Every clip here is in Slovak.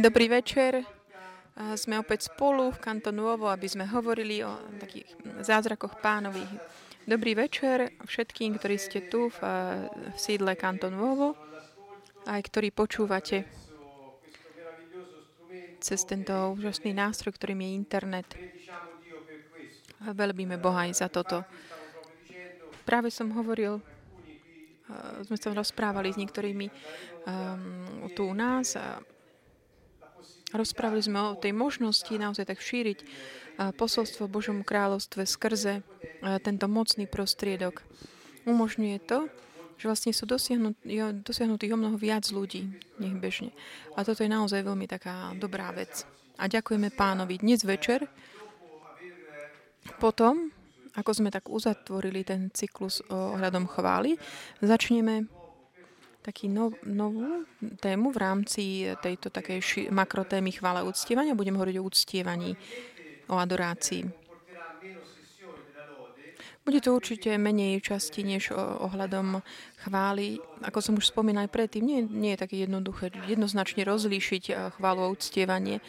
Dobrý večer. Sme opäť spolu v Kanto Nuovo, aby sme hovorili o takých zázrakoch pánových. Dobrý večer všetkým, ktorí ste tu v, v sídle Kanto Nuovo, aj ktorí počúvate cez tento úžasný nástroj, ktorým je internet. Veľbíme Boha aj za toto. Práve som hovoril sme sa rozprávali s niektorými um, tu u nás a rozprávali sme o tej možnosti naozaj tak šíriť uh, posolstvo Božomu kráľovstve skrze uh, tento mocný prostriedok. Umožňuje to, že vlastne sú dosiahnutých o mnoho viac ľudí, nech bežne. A toto je naozaj veľmi taká dobrá vec. A ďakujeme pánovi dnes večer. Potom ako sme tak uzatvorili ten cyklus ohľadom chvály, začneme taký nov, novú tému v rámci tejto takej ši, makrotémy chvála uctievania. Budem hovoriť o uctievaní, o adorácii. Bude to určite menej časti než ohľadom chvály. Ako som už spomínal predtým, nie, nie je také jednoduché jednoznačne rozlíšiť eh, chválu a uctievanie.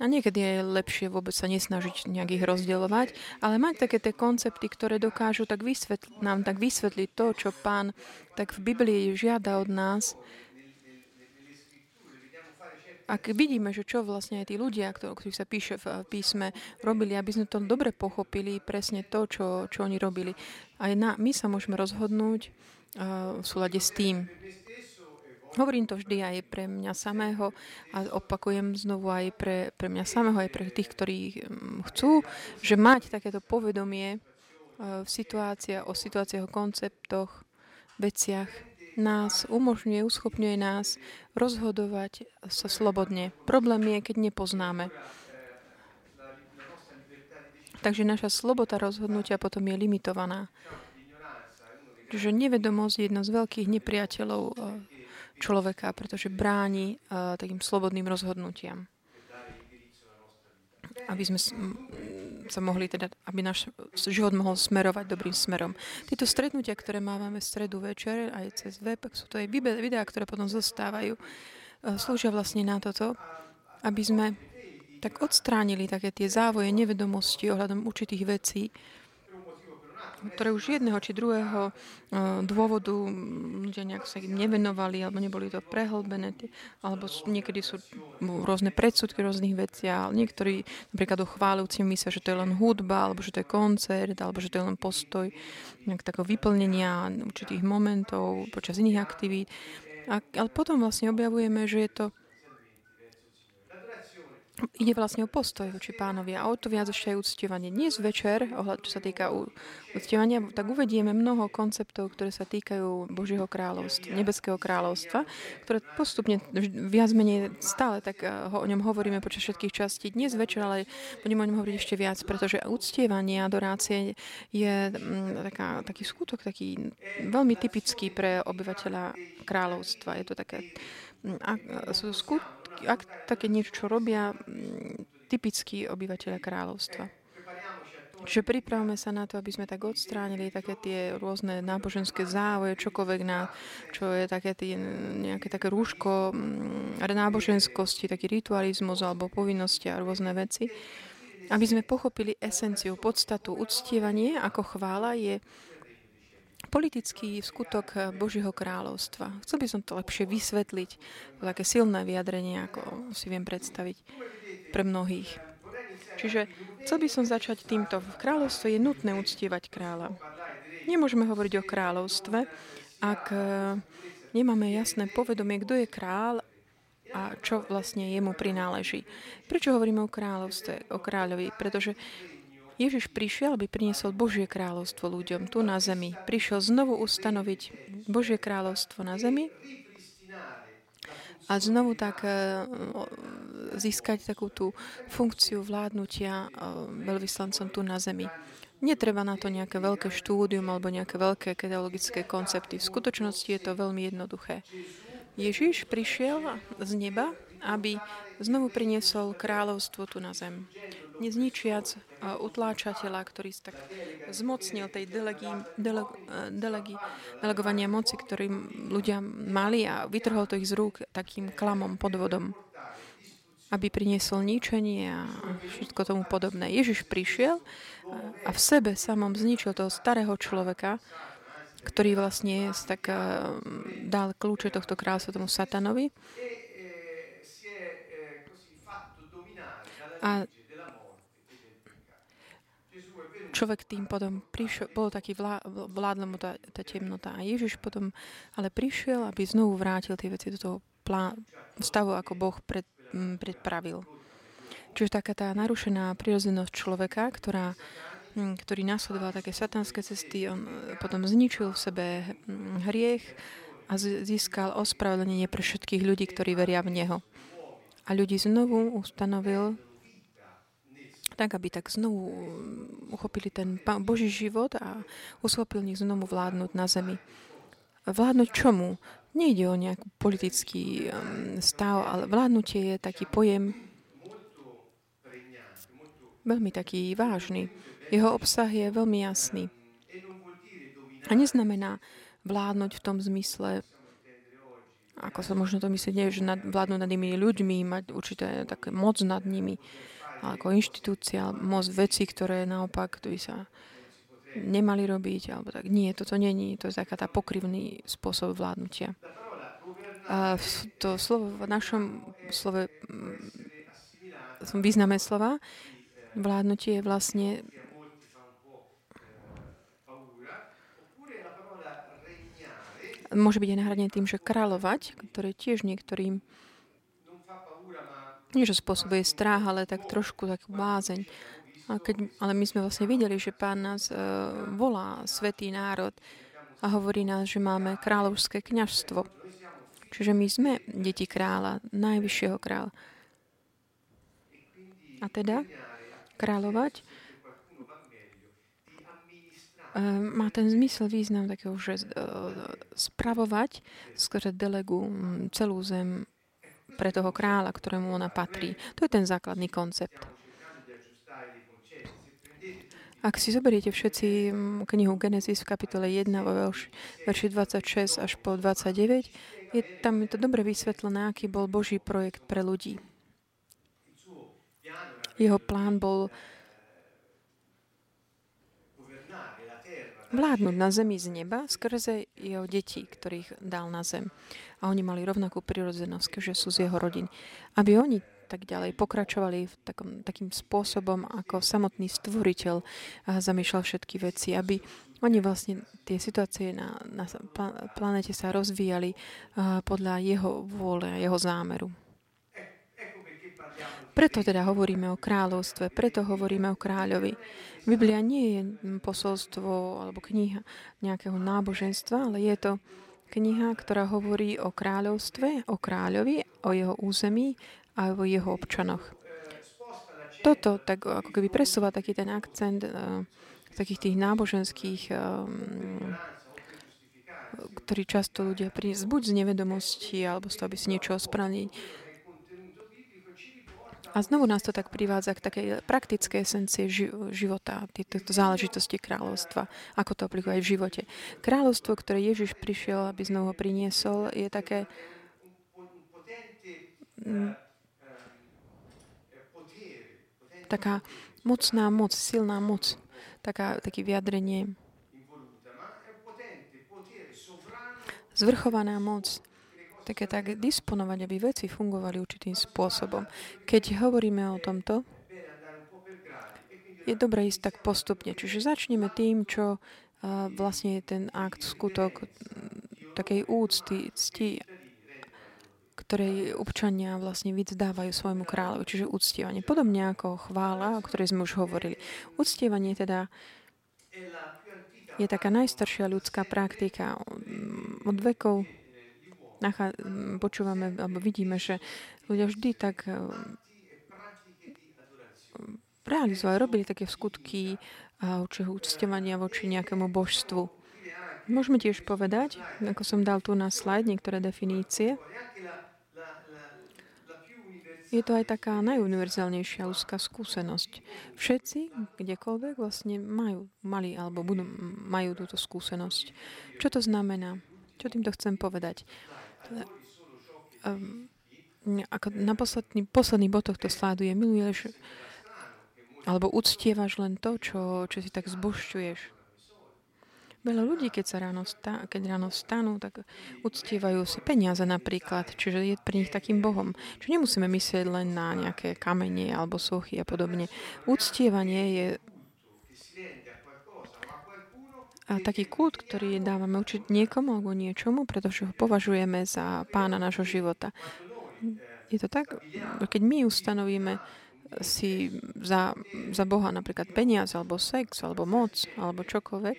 A niekedy je lepšie vôbec sa nesnažiť nejak ich rozdielovať, ale mať také tie koncepty, ktoré dokážu tak vysvetl- nám tak vysvetliť to, čo pán tak v Biblii žiada od nás. Ak vidíme, že čo vlastne aj tí ľudia, ktorí sa píše v písme, robili, aby sme to dobre pochopili, presne to, čo, čo oni robili. Aj my sa môžeme rozhodnúť uh, v súlade s tým. Hovorím to vždy aj pre mňa samého a opakujem znovu aj pre, pre mňa samého, aj pre tých, ktorí mm, chcú, že mať takéto povedomie e, v situáciách, o situáciách, o konceptoch, veciach nás umožňuje, uschopňuje nás rozhodovať sa slobodne. Problém je, keď nepoznáme. Takže naša sloboda rozhodnutia potom je limitovaná. Že nevedomosť je jedna z veľkých nepriateľov e, človeka, pretože bráni uh, takým slobodným rozhodnutiam. Aby sme sa mohli teda, aby náš život mohol smerovať dobrým smerom. Tieto stretnutia, ktoré máme v stredu večer aj cez web, sú to aj videá, ktoré potom zostávajú, uh, slúžia vlastne na toto, aby sme tak odstránili také tie závoje nevedomosti ohľadom určitých vecí, ktoré už jedného či druhého eh, dôvodu ľudia nejak sa im nevenovali alebo neboli to prehlbené, alebo niekedy sú rôzne predsudky rôznych veciach. Niektorí napríklad o chválujúcim myslia, že to je len hudba, alebo že to je koncert, alebo že to je len postoj takého vyplnenia určitých momentov počas iných aktivít. Ale potom vlastne objavujeme, že je to ide vlastne o postoj voči pánovi a o to viac ešte aj uctievanie. Dnes večer, ohľad, čo sa týka uctievania, tak uvedieme mnoho konceptov, ktoré sa týkajú Božieho kráľovstva, Nebeského kráľovstva, ktoré postupne viac menej stále tak eh, ho, o ňom hovoríme počas všetkých častí. Dnes večer ale budeme o ňom hovoriť ešte viac, pretože uctievanie, adorácie je mm, taká, taký skutok, taký veľmi typický pre obyvateľa kráľovstva. Je to také mm, a, sú skut, ak také niečo, čo robia mm, typickí obyvateľia kráľovstva. Čiže pripravme sa na to, aby sme tak odstránili také tie rôzne náboženské závoje, čokoľvek na, čo je také tie, nejaké také rúško mm, náboženskosti, taký ritualizmus alebo povinnosti a rôzne veci. Aby sme pochopili esenciu, podstatu, uctievanie ako chvála je politický skutok Božieho kráľovstva. Chcel by som to lepšie vysvetliť, také silné vyjadrenie, ako si viem predstaviť pre mnohých. Čiže chcel by som začať týmto. V kráľovstve je nutné uctievať kráľa. Nemôžeme hovoriť o kráľovstve, ak e, nemáme jasné povedomie, kto je král a čo vlastne jemu prináleží. Prečo hovoríme o kráľovstve, o kráľovi? Pretože Ježiš prišiel, aby priniesol Božie kráľovstvo ľuďom tu na zemi. Prišiel znovu ustanoviť Božie kráľovstvo na zemi a znovu tak e, získať takú tú funkciu vládnutia e, veľvyslancom tu na zemi. Netreba na to nejaké veľké štúdium alebo nejaké veľké teologické koncepty. V skutočnosti je to veľmi jednoduché. Ježiš prišiel z neba, aby znovu priniesol kráľovstvo tu na zem nezničiac utláčateľa, ktorý tak zmocnil tej delegi, dele, delegi, delegovania moci, ktorý ľudia mali a vytrhol to ich z rúk takým klamom, podvodom. aby priniesol ničenie a všetko tomu podobné. Ježiš prišiel a v sebe samom zničil toho starého človeka, ktorý vlastne tak dal kľúče tohto kráľstva tomu satanovi. A človek tým potom prišiel, bol taký, vlá, vládla mu tá, tá temnota. A Ježiš potom ale prišiel, aby znovu vrátil tie veci do toho plá, stavu, ako Boh pred, predpravil. Čiže taká tá narušená prirodzenosť človeka, ktorá, ktorý nasledoval také satanské cesty, on e, potom zničil v sebe hriech a získal ospravedlnenie pre všetkých ľudí, ktorí veria v Neho. A ľudí znovu ustanovil tak, aby tak znovu uchopili ten Boží život a uschopil nich znovu vládnuť na zemi. Vládnuť čomu? Nejde o nejaký politický um, stav, ale vládnutie je taký pojem veľmi taký vážny. Jeho obsah je veľmi jasný. A neznamená vládnuť v tom zmysle, ako sa možno to myslí, že nad, vládnuť nad inými ľuďmi, mať určité také moc nad nimi, ako inštitúcia, moc veci, ktoré naopak, ktorý sa nemali robiť, alebo tak. Nie, toto není. To je taká tá pokrivný spôsob vládnutia. A to slovo v našom slove, mm, význame slova, vládnutie je vlastne môže byť aj nahradené tým, že kráľovať, ktoré tiež niektorým nie, že spôsobuje strach, ale tak trošku takú bázeň. A keď, ale my sme vlastne videli, že Pán nás uh, volá svetý národ a hovorí nás, že máme kráľovské kňažstvo. Čiže my sme deti kráľa, najvyššieho kráľa. A teda kráľovať uh, má ten zmysel, význam takého, že uh, spravovať skrze delegu celú zem pre toho kráľa, ktorému ona patrí. To je ten základný koncept. Ak si zoberiete všetci mm, knihu Genesis v kapitole 1 vo verši 26 až po 29, je tam to dobre vysvetlené, aký bol Boží projekt pre ľudí. Jeho plán bol vládnuť na zemi z neba skrze jeho detí, ktorých dal na zem. A oni mali rovnakú prirodzenosť, že sú z jeho rodín. Aby oni tak ďalej pokračovali v takom, takým spôsobom, ako samotný stvoriteľ zamýšľal všetky veci, aby oni vlastne tie situácie na, na planete sa rozvíjali podľa jeho vôle a jeho zámeru. Preto teda hovoríme o kráľovstve, preto hovoríme o kráľovi. Biblia nie je posolstvo alebo kniha nejakého náboženstva, ale je to kniha, ktorá hovorí o kráľovstve, o kráľovi, o jeho území a o jeho občanoch. Toto tak ako keby presúva taký ten akcent uh, takých tých náboženských, uh, ktorí často ľudia prísť buď z nevedomosti, alebo z toho, aby si niečo ospravili. A znovu nás to tak privádza k takej praktickej esencie života, tieto záležitosti kráľovstva, ako to aplikuje aj v živote. Kráľovstvo, ktoré Ježiš prišiel, aby znovu priniesol, je také taká mocná moc, silná moc, taká, taký vyjadrenie. Zvrchovaná moc, také tak disponovať, aby veci fungovali určitým spôsobom. Keď hovoríme o tomto, je dobré ísť tak postupne. Čiže začneme tým, čo vlastne je ten akt, skutok takej úcty, cti ktorej občania vlastne vyzdávajú svojmu kráľovi, čiže uctievanie. Podobne ako chvála, o ktorej sme už hovorili. Uctievanie teda je taká najstaršia ľudská praktika. Od vekov počúvame, alebo vidíme, že ľudia vždy tak eh, realizovali, robili také skutky určitého uctievania voči nejakému božstvu. Môžeme tiež povedať, ako som dal tu na slajd, niektoré definície. Je to aj taká najuniverzálnejšia ľudská skúsenosť. Všetci, kdekoľvek, vlastne majú, mali alebo budú, majú túto skúsenosť. Čo to znamená? Čo týmto chcem povedať? Um, ako na posledný, posledný bod tohto sládu je miluješ alebo uctievaš len to, čo, čo si tak zbošťuješ. Veľa ľudí, keď, sa ráno stá, keď ráno stanú, tak uctievajú si peniaze napríklad, čiže je pre nich takým bohom. Čiže nemusíme myslieť len na nejaké kamene alebo sochy a podobne. Uctievanie je a taký kult, ktorý dávame učiť niekomu alebo niečomu, pretože ho považujeme za pána nášho života. Je to tak? Keď my ustanovíme si za, za Boha napríklad peniaz, alebo sex, alebo moc, alebo čokoľvek,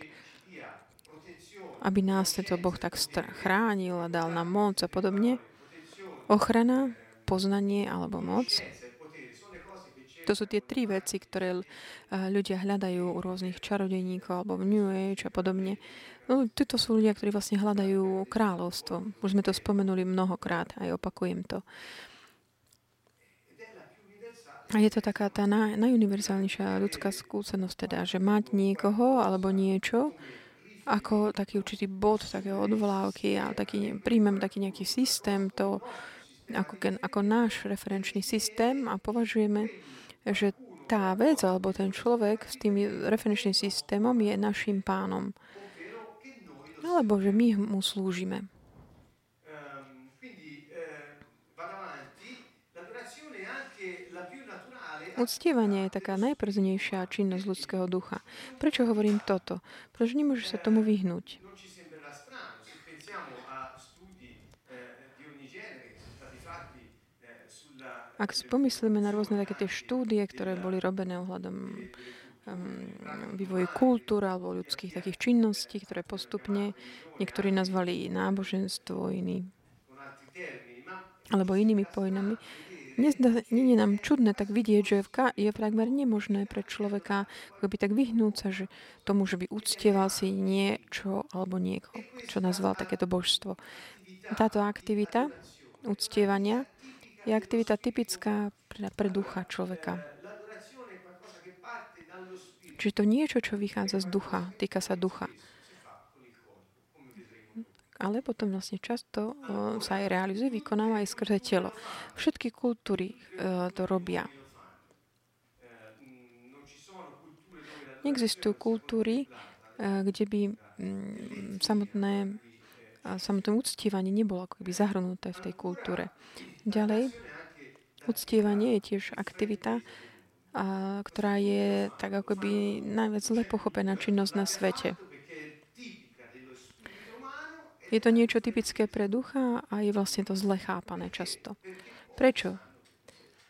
aby nás tento Boh tak chránil a dal nám moc a podobne. Ochrana, poznanie alebo moc to sú tie tri veci, ktoré ľudia hľadajú u rôznych čarodejníkov alebo v New Age a podobne. No, títo sú ľudia, ktorí vlastne hľadajú kráľovstvo. Už sme to spomenuli mnohokrát, aj opakujem to. A je to taká tá naj, najuniverzálnejšia ľudská skúsenosť, teda, že mať niekoho alebo niečo ako taký určitý bod takého odvolávky a taký, príjmem taký nejaký systém, to ako, ako náš referenčný systém a považujeme že tá vec alebo ten človek s tým referenčným systémom je našim pánom. Alebo že my mu slúžime. Uctievanie je taká najprznejšia činnosť ľudského ducha. Prečo hovorím toto? Pretože nemôže sa tomu vyhnúť. Ak si pomyslíme na rôzne také tie štúdie, ktoré boli robené ohľadom vývoji kultúr alebo ľudských takých činností, ktoré postupne niektorí nazvali náboženstvo, iní alebo inými pojnami. Nie je nám čudné tak vidieť, že je takmer nemožné pre človeka by tak vyhnúť sa že tomu, že by uctieval si niečo alebo niekoho, čo nazval takéto božstvo. Táto aktivita uctievania je aktivita typická pre, pre ducha človeka. Čiže to niečo, čo vychádza z ducha, týka sa ducha. Ale potom vlastne často sa aj realizuje, vykonáva aj skrze telo. Všetky kultúry uh, to robia. Neexistujú kultúry, uh, kde by um, samotné samotné uctievanie nebolo ako keby zahrnuté v tej kultúre. Ďalej, uctievanie je tiež aktivita, a, ktorá je tak ako by najviac zle pochopená činnosť na svete. Je to niečo typické pre ducha a je vlastne to zle chápané často. Prečo?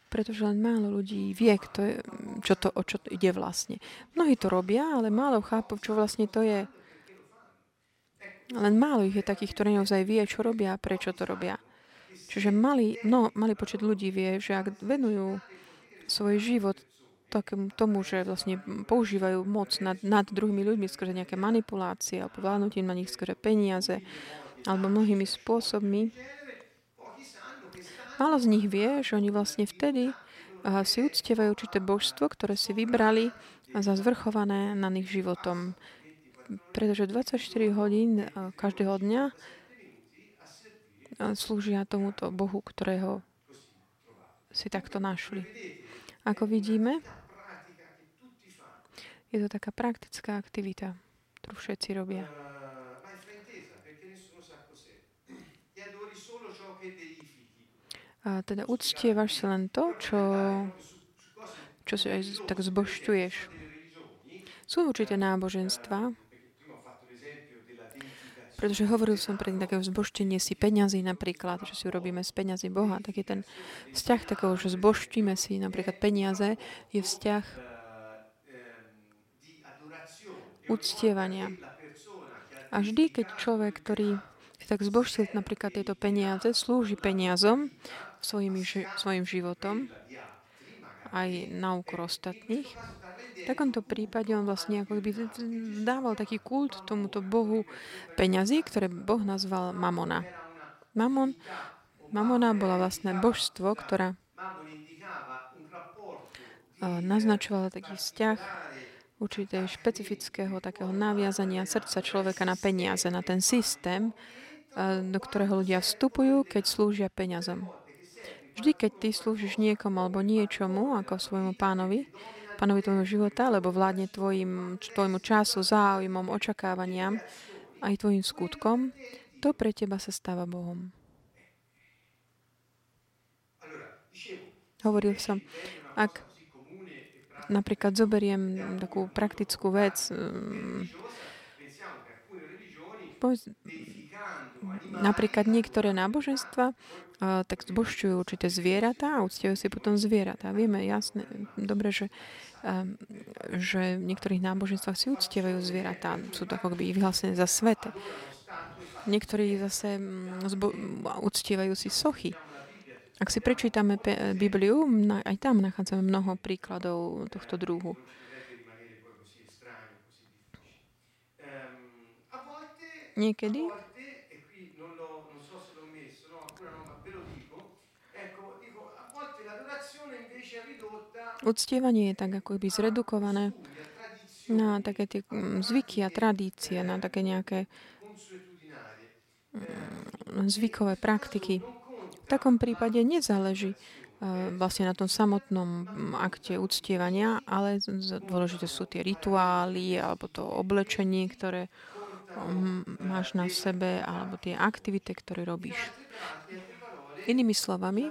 Pretože len málo ľudí vie, kto je, čo to, o čo ide vlastne. Mnohí to robia, ale málo chápu, čo vlastne to je. Len málo ich je takých, ktorí naozaj vie, čo robia a prečo to robia. Čiže malý, no, malý počet ľudí vie, že ak venujú svoj život takému tomu, že vlastne používajú moc nad, nad druhými ľuďmi skrze nejaké manipulácie alebo vládnutím na nich skrze peniaze alebo mnohými spôsobmi, málo z nich vie, že oni vlastne vtedy si uctievajú určité božstvo, ktoré si vybrali za zvrchované na nich životom pretože 24 hodín každého dňa slúžia tomuto Bohu, ktorého si takto našli. Ako vidíme, je to taká praktická aktivita, ktorú všetci robia. A teda uctievaš si len to, čo, čo si aj tak zbošťuješ. Sú určité náboženstva, pretože hovoril som pre také zboštenie si peňazí napríklad, že si urobíme z peňazí Boha. Taký ten vzťah takého, že zboštíme si napríklad peniaze, je vzťah uctievania. A vždy, keď človek, ktorý tak zboštil napríklad tieto peniaze, slúži peniazom svojim, svojim životom, aj na úkor ostatných, v takomto prípade on vlastne ako by dával taký kult tomuto bohu peňazí, ktoré Boh nazval Mamona. Mamon, Mamona bola vlastne božstvo, ktorá naznačovala taký vzťah určitého špecifického takého naviazania srdca človeka na peniaze, na ten systém, do ktorého ľudia vstupujú, keď slúžia peniazom. Vždy, keď ty slúžiš niekomu alebo niečomu, ako svojmu pánovi, pánovi tvojho života, lebo vládne tvojim, tvojmu času, záujmom, očakávaniam, aj tvojim skutkom, to pre teba sa stáva Bohom. Hovoril som, ak napríklad zoberiem takú praktickú vec, mm, napríklad niektoré náboženstva tak zbošťujú určité zvieratá a uctievajú si potom zvieratá. Vieme jasne, dobre, že, že v niektorých náboženstvách si uctievajú zvieratá. Sú to ako by vyhlásené za svete. Niektorí zase mm, zbo- uctievajú si sochy. Ak si prečítame Bibliu, aj tam nachádzame mnoho príkladov tohto druhu. Niekedy? Uctievanie je tak ako by zredukované. na také tie mm, zvyky a tradície, na také nejaké mm, zvykové praktiky. V takom prípade nezáleží e, vlastne na tom samotnom mm, akte uctievania, ale dôležité sú tie rituály alebo to oblečenie, ktoré máš na sebe, alebo tie aktivity, ktoré robíš. Inými slovami,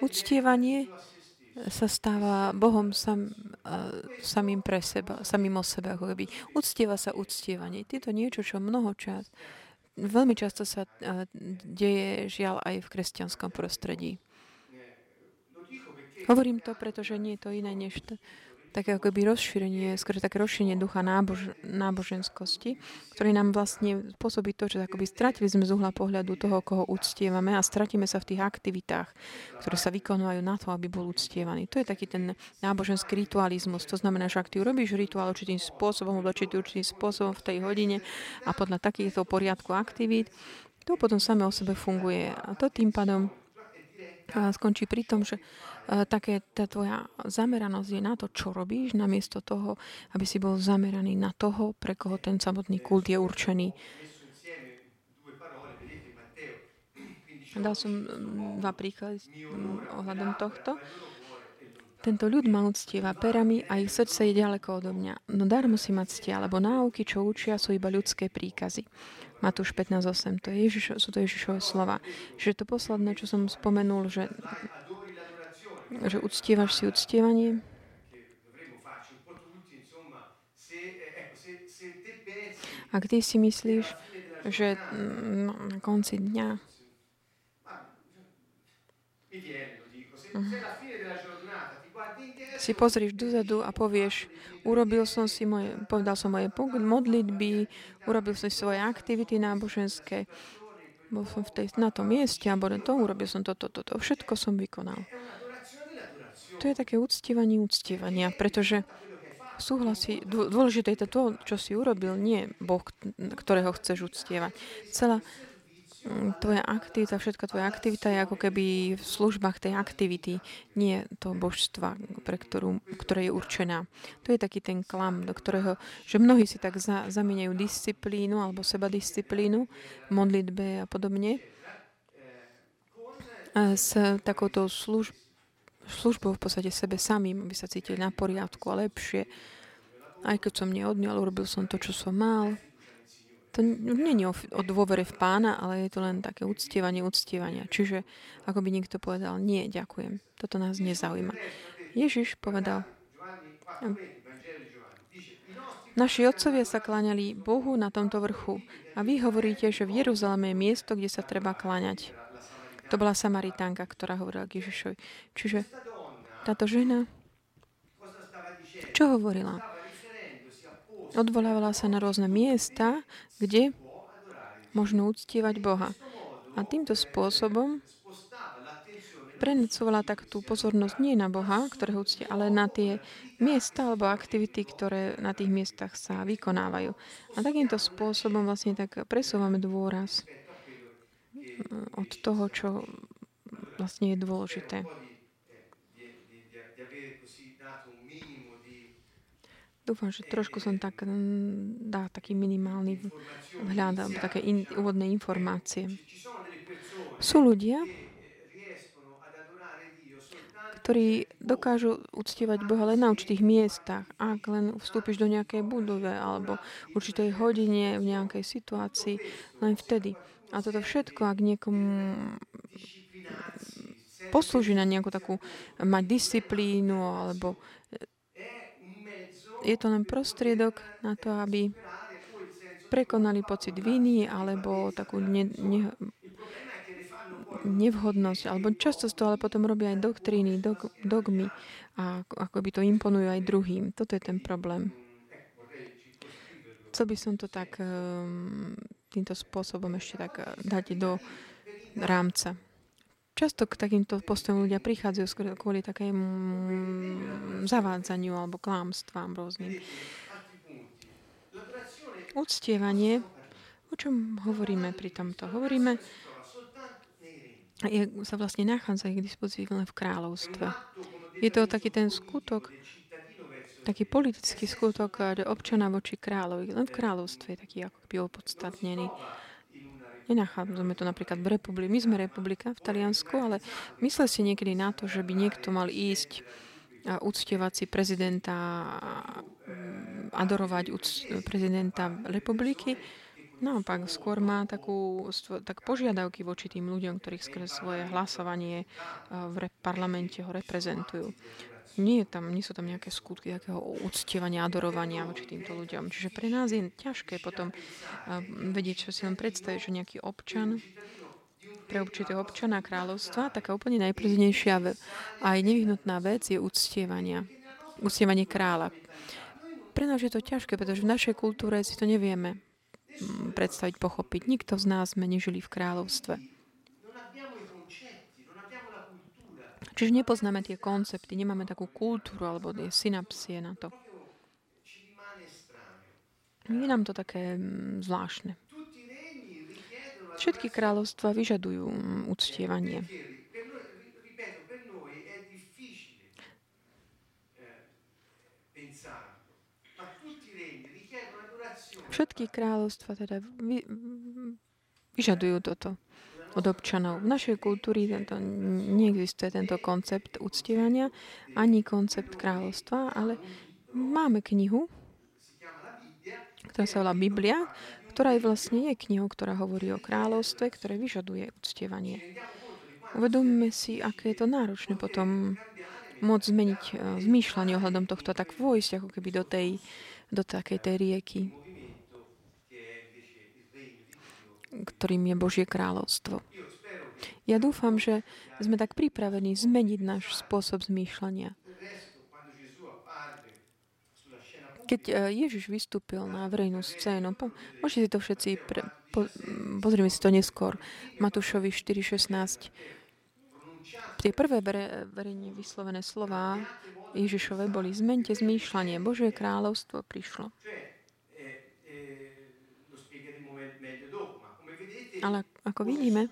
uctievanie sa stáva Bohom sam, samým pre seba, samým o sebe, ako keby. Uctieva sa uctievanie. Je to niečo, čo mnoho čas, veľmi často sa deje, žiaľ, aj v kresťanskom prostredí. Hovorím to, pretože nie je to iné než to, také ako by rozšírenie, skôr také rozšírenie ducha nábož, náboženskosti, ktorý nám vlastne spôsobí to, že akoby stratili sme z uhla pohľadu toho, koho uctievame a stratíme sa v tých aktivitách, ktoré sa vykonávajú na to, aby bol uctievaný. To je taký ten náboženský ritualizmus. To znamená, že ak ty urobíš rituál určitým spôsobom, určitým, určitým spôsobom v tej hodine a podľa takýchto poriadku aktivít, to potom samé o sebe funguje. A to tým pádom skončí pri tom, že také tá tvoja zameranosť je na to, čo robíš, namiesto toho, aby si bol zameraný na toho, pre koho ten samotný kult je určený. Dal som dva príklady ohľadom tohto. Tento ľud ma uctieva perami a ich srdce je ďaleko odo mňa. No dar musí mať ctia, lebo náuky, čo učia, sú iba ľudské príkazy. Matúš 15.8. To je Ježiš, sú to Ježišové slova. Že to posledné, čo som spomenul, že, že uctievaš si uctievanie, ak ty si myslíš, že mm, na konci dňa uh-huh si pozrieš dozadu a povieš, urobil som si moje, povedal som moje modlitby, urobil som si svoje aktivity náboženské, bol som v tej, na tom mieste a to, urobil som toto, toto, to, všetko som vykonal. To je také uctievanie uctievania, pretože súhlasí, dôležité je to, to, čo si urobil, nie Boh, ktorého chceš uctievať. Celá tvoja aktivita, všetka tvoja aktivita je ako keby v službách tej aktivity, nie to božstva, pre ktorú, ktoré je určená. To je taký ten klam, do ktorého, že mnohí si tak za, zamieňajú disciplínu alebo seba disciplínu, modlitbe a podobne a s takouto služb, službou v podstate sebe samým, aby sa cítili na poriadku a lepšie. Aj keď som neodmiel, urobil som to, čo som mal, to nie je o, o dôvere v pána, ale je to len také uctievanie uctievania. Čiže ako by niekto povedal, nie, ďakujem, toto nás nezaujíma. Ježiš povedal, naši otcovia sa kláňali Bohu na tomto vrchu a vy hovoríte, že v Jeruzaleme je miesto, kde sa treba kláňať. To bola Samaritánka, ktorá hovorila k Ježišovi. Čiže táto žena, čo hovorila? Odvolávala sa na rôzne miesta, kde možno uctievať Boha. A týmto spôsobom prenecovala tak tú pozornosť nie na Boha, ktorého uctie, ale na tie miesta alebo aktivity, ktoré na tých miestach sa vykonávajú. A takýmto spôsobom vlastne tak presúvame dôraz od toho, čo vlastne je dôležité. Dúfam, že trošku som tak dá taký minimálny vhľad alebo také in, úvodné informácie. Sú ľudia, ktorí dokážu uctievať Boha len na určitých miestach. Ak len vstúpiš do nejakej budove alebo určitej hodine, v nejakej situácii, len vtedy. A toto všetko, ak niekomu poslúži na nejakú takú, mať disciplínu alebo je to len prostriedok na to, aby prekonali pocit viny alebo takú ne, ne, nevhodnosť, alebo často z toho ale potom robia aj doktríny, dog, dogmy a ako by to imponujú aj druhým. Toto je ten problém. Co by som to tak ehm, týmto spôsobom ešte tak eh, dať do rámca. Často k takýmto postojom ľudia prichádzajú kvôli takému zavádzaniu alebo klámstvám rôznym. Uctievanie, o čom hovoríme pri tomto? Hovoríme je, sa vlastne nachádza k dispozícii len v kráľovstve. Je to taký ten skutok, taký politický skutok občana voči kráľovi. Len v kráľovstve je taký ako by opodstatnený. Nenachádzame to napríklad v republike. My sme republika v Taliansku, ale myslel si niekedy na to, že by niekto mal ísť a uctievať si prezidenta, adorovať prezidenta republiky, Naopak, skôr má takú, tak požiadavky voči tým ľuďom, ktorých skrze svoje hlasovanie v parlamente ho reprezentujú. Nie, tam, nie sú tam nejaké skutky takého uctievania, adorovania voči týmto ľuďom. Čiže pre nás je ťažké potom eh, vedieť, čo si len predstaviť, že nejaký občan pre určitého občana kráľovstva, taká úplne najprirodzenejšia a aj nevyhnutná vec je uctievania. Uctievanie kráľa. Pre nás je to ťažké, pretože v našej kultúre si to nevieme Mm, predstaviť, pochopiť. Nikto z nás sme nežili v kráľovstve. Čiže nepoznáme tie koncepty, nemáme takú kultúru alebo tie synapsie na to. Je nám to také mm, zvláštne. Všetky kráľovstva vyžadujú mm, uctievanie. Všetky kráľovstva teda vy, vyžadujú toto od občanov. V našej kultúry tento, neexistuje tento koncept uctievania, ani koncept kráľovstva, ale máme knihu, ktorá sa volá Biblia, ktorá je vlastne je knihou, ktorá hovorí o kráľovstve, ktoré vyžaduje uctievanie. Uvedomme si, aké je to náročné potom môcť zmeniť uh, zmýšľanie ohľadom tohto, tak vojsť ako keby do tej, do takej tej rieky ktorým je Božie kráľovstvo. Ja dúfam, že sme tak pripravení zmeniť náš spôsob zmýšľania. Keď e, Ježiš vystúpil na verejnú scénu, môžete si to všetci, pre, po, pozrieme si to neskôr, Matúšovi 4.16. Tie prvé vere, verejne vyslovené slova Ježišove boli zmente zmýšľanie, Božie kráľovstvo prišlo. Ale ako vidíme,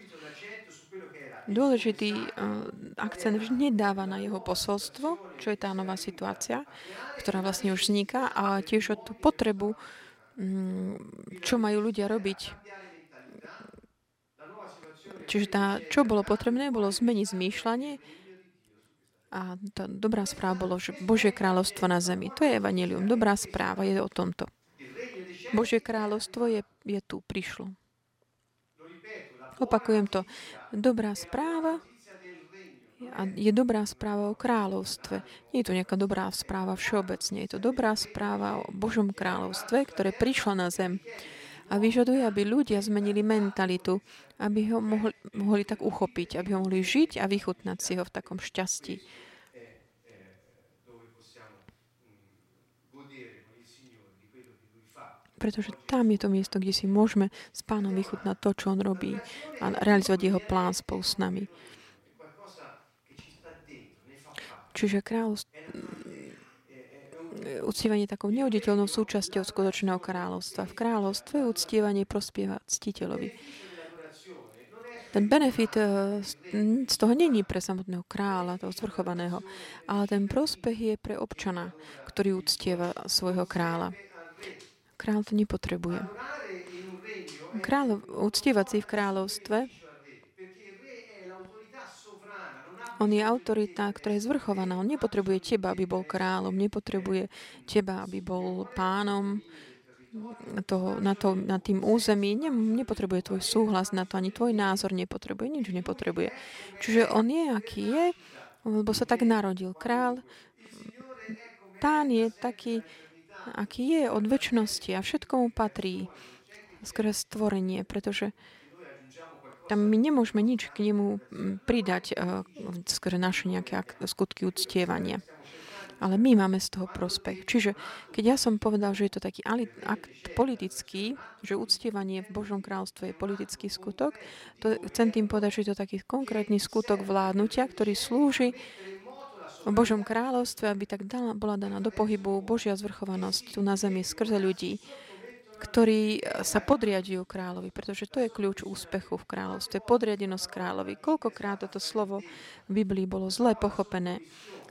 dôležitý uh, akcent vždy nedáva na jeho posolstvo, čo je tá nová situácia, ktorá vlastne už vzniká, a tiež o tú potrebu, um, čo majú ľudia robiť. Čiže tá, čo bolo potrebné, bolo zmeniť zmýšľanie a tá dobrá správa bolo, že Božie kráľovstvo na zemi. To je evanelium. Dobrá správa je o tomto. Božie kráľovstvo je, je tu, prišlo. Opakujem to. Dobrá správa a je dobrá správa o kráľovstve. Nie je to nejaká dobrá správa všeobecne. Je to dobrá správa o Božom kráľovstve, ktoré prišlo na zem a vyžaduje, aby ľudia zmenili mentalitu, aby ho mohli, mohli tak uchopiť, aby ho mohli žiť a vychutnať si ho v takom šťastí. Pretože tam je to miesto, kde si môžeme s pánom vychutnať to, čo on robí a realizovať jeho plán spolu s nami. Čiže kráľovstvo uctievanie takou neoditeľnou súčasťou skutočného kráľovstva. V kráľovstve uctievanie prospieva ctiteľovi. Ten benefit eh, z toho není pre samotného kráľa, toho zvrchovaného, ale ten prospech je pre občana, ktorý uctieva svojho kráľa. Král to nepotrebuje. Král, uctievací v kráľovstve On je autorita, ktorá je zvrchovaná. On nepotrebuje teba, aby bol kráľom. Nepotrebuje teba, aby bol pánom toho, na, to, na tým území. Ne, nepotrebuje tvoj súhlas na to, ani tvoj názor nepotrebuje. Nič nepotrebuje. Čiže on je, aký je, lebo sa tak narodil. Král, pán je taký, aký je od väčšnosti a všetko mu patrí skôr stvorenie, pretože tam my nemôžeme nič k nemu pridať, uh, skôr naše nejaké skutky uctievania. Ale my máme z toho prospech. Čiže keď ja som povedal, že je to taký akt politický, že uctievanie v Božom kráľstve je politický skutok, to chcem tým povedať, že je to taký konkrétny skutok vládnutia, ktorý slúži v Božom kráľovstve, aby tak dala, bola daná do pohybu Božia zvrchovanosť tu na zemi skrze ľudí ktorí sa podriadujú kráľovi, pretože to je kľúč úspechu v kráľovstve. Podriadenosť kráľovi. Koľkokrát toto slovo v Biblii bolo zle pochopené.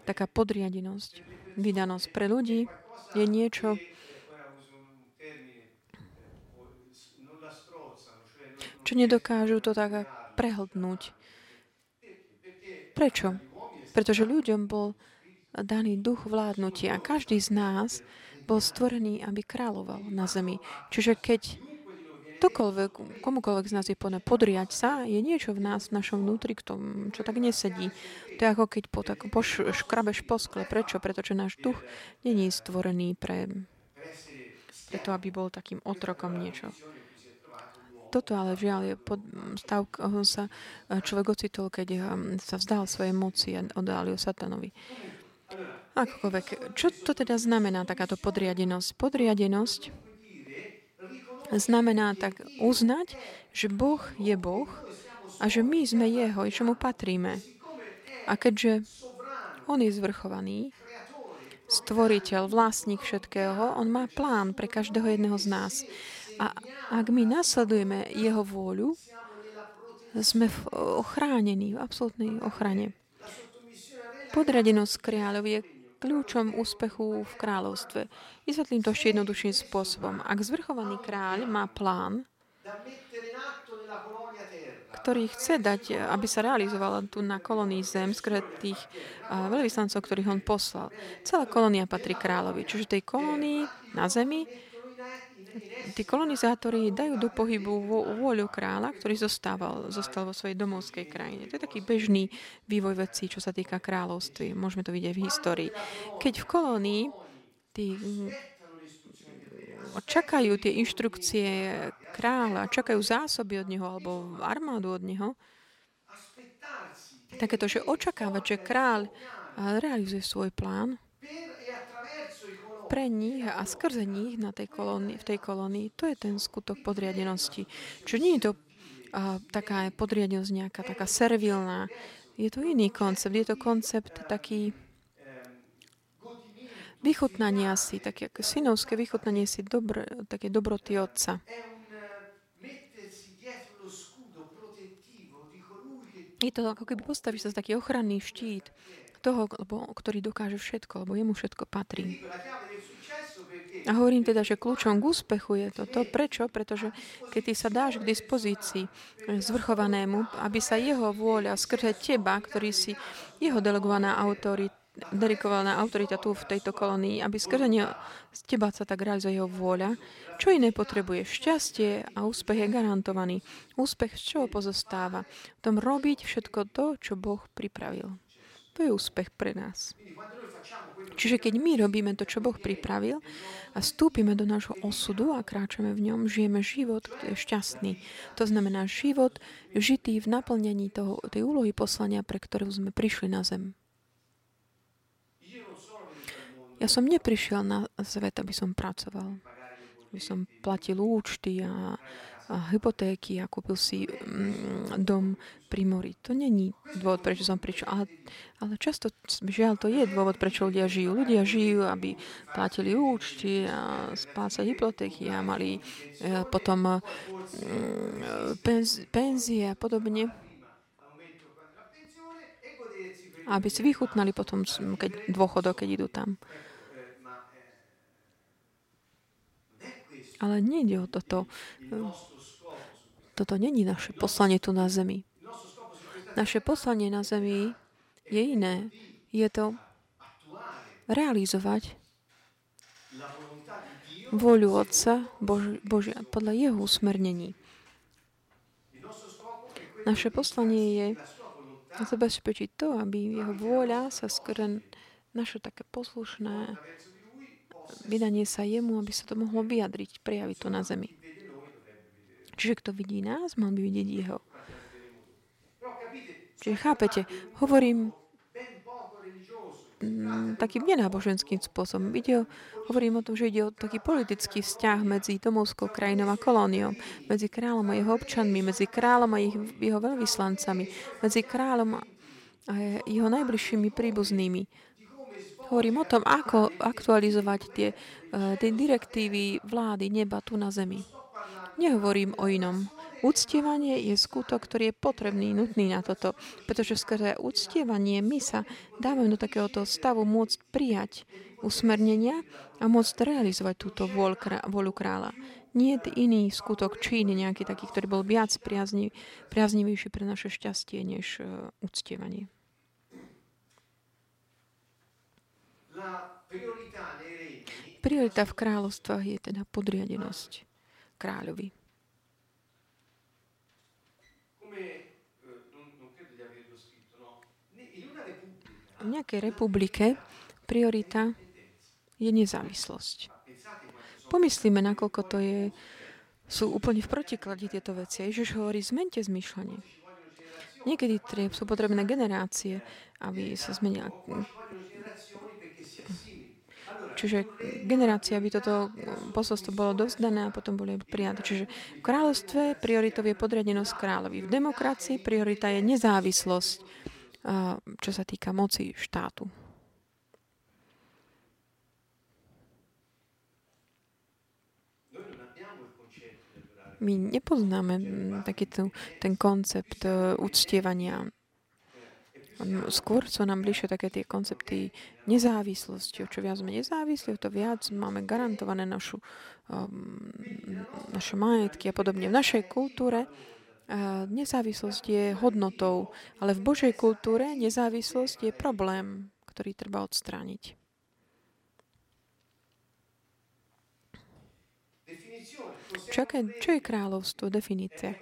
Taká podriadenosť, vydanosť pre ľudí je niečo, čo nedokážu to tak prehltnúť. Prečo? Pretože ľuďom bol daný duch vládnutia každý z nás bol stvorený, aby kráľoval na zemi. Čiže keď ktokoľvek, komukoľvek z nás je povedané podriať sa, je niečo v nás, v našom vnútri, tom, čo tak nesedí. To je ako keď po, tak, poš, škrabeš po skle. Prečo? Pretože náš duch není stvorený pre, pre to, aby bol takým otrokom niečo. Toto ale žiaľ je pod stav, sa človek ocitol, keď sa vzdal svojej moci a oddal satanovi. Akokoľvek. Čo to teda znamená takáto podriadenosť? Podriadenosť znamená tak uznať, že Boh je Boh a že my sme Jeho i čo mu patríme. A keďže On je zvrchovaný, stvoriteľ, vlastník všetkého, On má plán pre každého jedného z nás. A ak my nasledujeme Jeho vôľu, sme ochránení, v absolútnej ochrane. Podriadenosť kráľov je kľúčom úspechu v kráľovstve. Vysvetlím to ešte jednoduchším spôsobom. Ak zvrchovaný kráľ má plán, ktorý chce dať, aby sa realizovala tu na kolónii zem skôr tých veľvyslancov, ktorých on poslal. Celá kolónia patrí kráľovi. Čiže tej kolónii na zemi tí kolonizátori dajú do pohybu vôľu kráľa, ktorý zostával, zostal vo svojej domovskej krajine. To je taký bežný vývoj vecí, čo sa týka kráľovství. Môžeme to vidieť v histórii. Keď v kolónii tí mm, čakajú tie inštrukcie kráľa, čakajú zásoby od neho alebo armádu od neho, takéto, že očakávať, že kráľ realizuje svoj plán, pre nich a skrze nich na tej kolónii, v tej kolónii, to je ten skutok podriadenosti. Čiže nie je to a, taká podriadenosť nejaká taká servilná. Je to iný koncept. Je to koncept taký vychutnania si, také ako synovské vychutnanie si dobre, také dobroty otca. Je to ako keby postavíš sa taký ochranný štít toho, ktorý dokáže všetko, lebo jemu všetko patrí. A hovorím teda, že kľúčom k úspechu je toto. Prečo? Pretože keď ty sa dáš k dispozícii zvrchovanému, aby sa jeho vôľa skrze teba, ktorý si jeho delegovaná autorita, dedikovaná autorita tu v tejto kolónii, aby skrze neho, z teba sa tak realizuje jeho vôľa. Čo iné potrebuje? Šťastie a úspech je garantovaný. Úspech z čoho pozostáva? V tom robiť všetko to, čo Boh pripravil. To je úspech pre nás. Čiže keď my robíme to, čo Boh pripravil a vstúpime do nášho osudu a kráčame v ňom, žijeme život, ktorý je šťastný. To znamená život žitý v naplnení toho, tej úlohy poslania, pre ktorú sme prišli na zem. Ja som neprišiel na svet, aby som pracoval. Aby som platil účty a hypotéky a kúpil si mm, dom pri mori. To není dôvod, prečo som prišiel. Ale, ale často, žiaľ, to je dôvod, prečo ľudia žijú. Ľudia žijú, aby platili účty a splácali hypotéky a mali e, potom mm, penz, penzie a podobne. Aby si vychutnali potom keď, dôchodok, keď idú tam. Ale nejde o toto. Toto není naše poslanie tu na zemi. Naše poslanie na zemi je iné. Je to realizovať voľu Otca Bož, Božia podľa Jeho usmernení. Naše poslanie je zabezpečiť to, aby Jeho vôľa sa skôr naše také poslušné vydanie sa jemu, aby sa to mohlo vyjadriť, prejaviť to na zemi. Čiže kto vidí nás, mal by vidieť jeho. Čiže chápete, hovorím mm, takým nenáboženským spôsobom. Ide o, hovorím o tom, že ide o taký politický vzťah medzi domovskou krajinou a kolóniou, medzi kráľom a jeho občanmi, medzi kráľom a ich, jeho veľvyslancami, medzi kráľom a jeho najbližšími príbuznými. Hovorím o tom, ako aktualizovať tie, uh, tie direktívy vlády neba tu na zemi. Nehovorím o inom. Uctievanie je skutok, ktorý je potrebný, nutný na toto, pretože skrze uctievanie my sa dávame do takéhoto stavu môcť prijať usmernenia a môcť realizovať túto voľu kráľa. Nie je iný skutok číny, nejaký taký, ktorý bol viac priaznivý, priaznivejší pre naše šťastie než uh, uctievanie. Priorita v kráľovstvách je teda podriadenosť kráľovi. V nejakej republike priorita je nezávislosť. Pomyslíme, nakoľko to je, sú úplne v protiklade tieto veci. Ježiš hovorí, zmente zmýšľanie. Niekedy sú potrebné generácie, aby sa zmenila Čiže generácia by toto posolstvo bolo dozdané a potom boli prijaté. Čiže v kráľovstve prioritou je podriadenosť kráľovi. V demokracii priorita je nezávislosť, čo sa týka moci štátu. My nepoznáme taký ten koncept e, uctievania Skôr sú nám bližšie také tie koncepty nezávislosti. O čo viac sme nezávislí, to viac máme garantované našu, um, naše majetky a podobne. V našej kultúre uh, nezávislosť je hodnotou, ale v Božej kultúre nezávislosť je problém, ktorý treba odstrániť. Čo, čo je kráľovstvo? Definícia.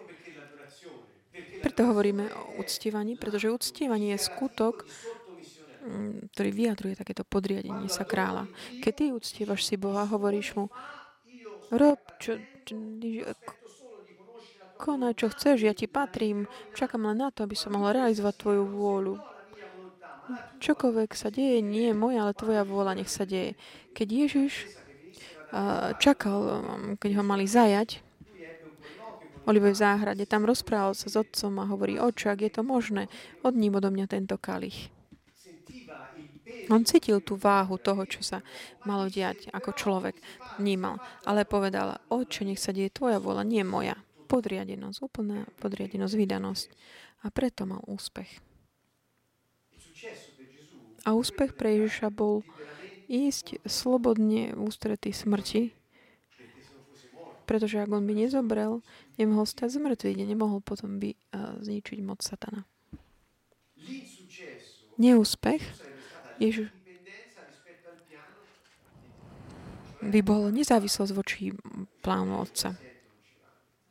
Preto hovoríme o uctievaní, pretože uctievanie je skutok, ktorý vyjadruje takéto podriadenie sa kráľa. Keď ty uctievaš si Boha, hovoríš mu, rob, čo, čo, konaj, čo chceš, ja ti patrím, čakám len na to, aby som mohla realizovať tvoju vôľu. Čokoľvek sa deje, nie je moja, ale tvoja vôľa nech sa deje. Keď Ježiš čakal, keď ho mali zajať, Olivej záhrade. Tam rozprával sa s otcom a hovorí, oče, ak je to možné, odním odo mňa tento kalich. On cítil tú váhu toho, čo sa malo diať ako človek, vnímal. Ale povedal, oče, nech sa deje tvoja vola, nie moja. Podriadenosť, úplná podriadenosť, vydanosť. A preto mal úspech. A úspech pre Ježiša bol ísť slobodne v ústretí smrti, pretože ak on by nezobrel, nemohol stať z mŕtvych, nemohol potom by uh, zničiť moc satana. Neúspech Ježiš by bol nezávislosť voči plánu Otca.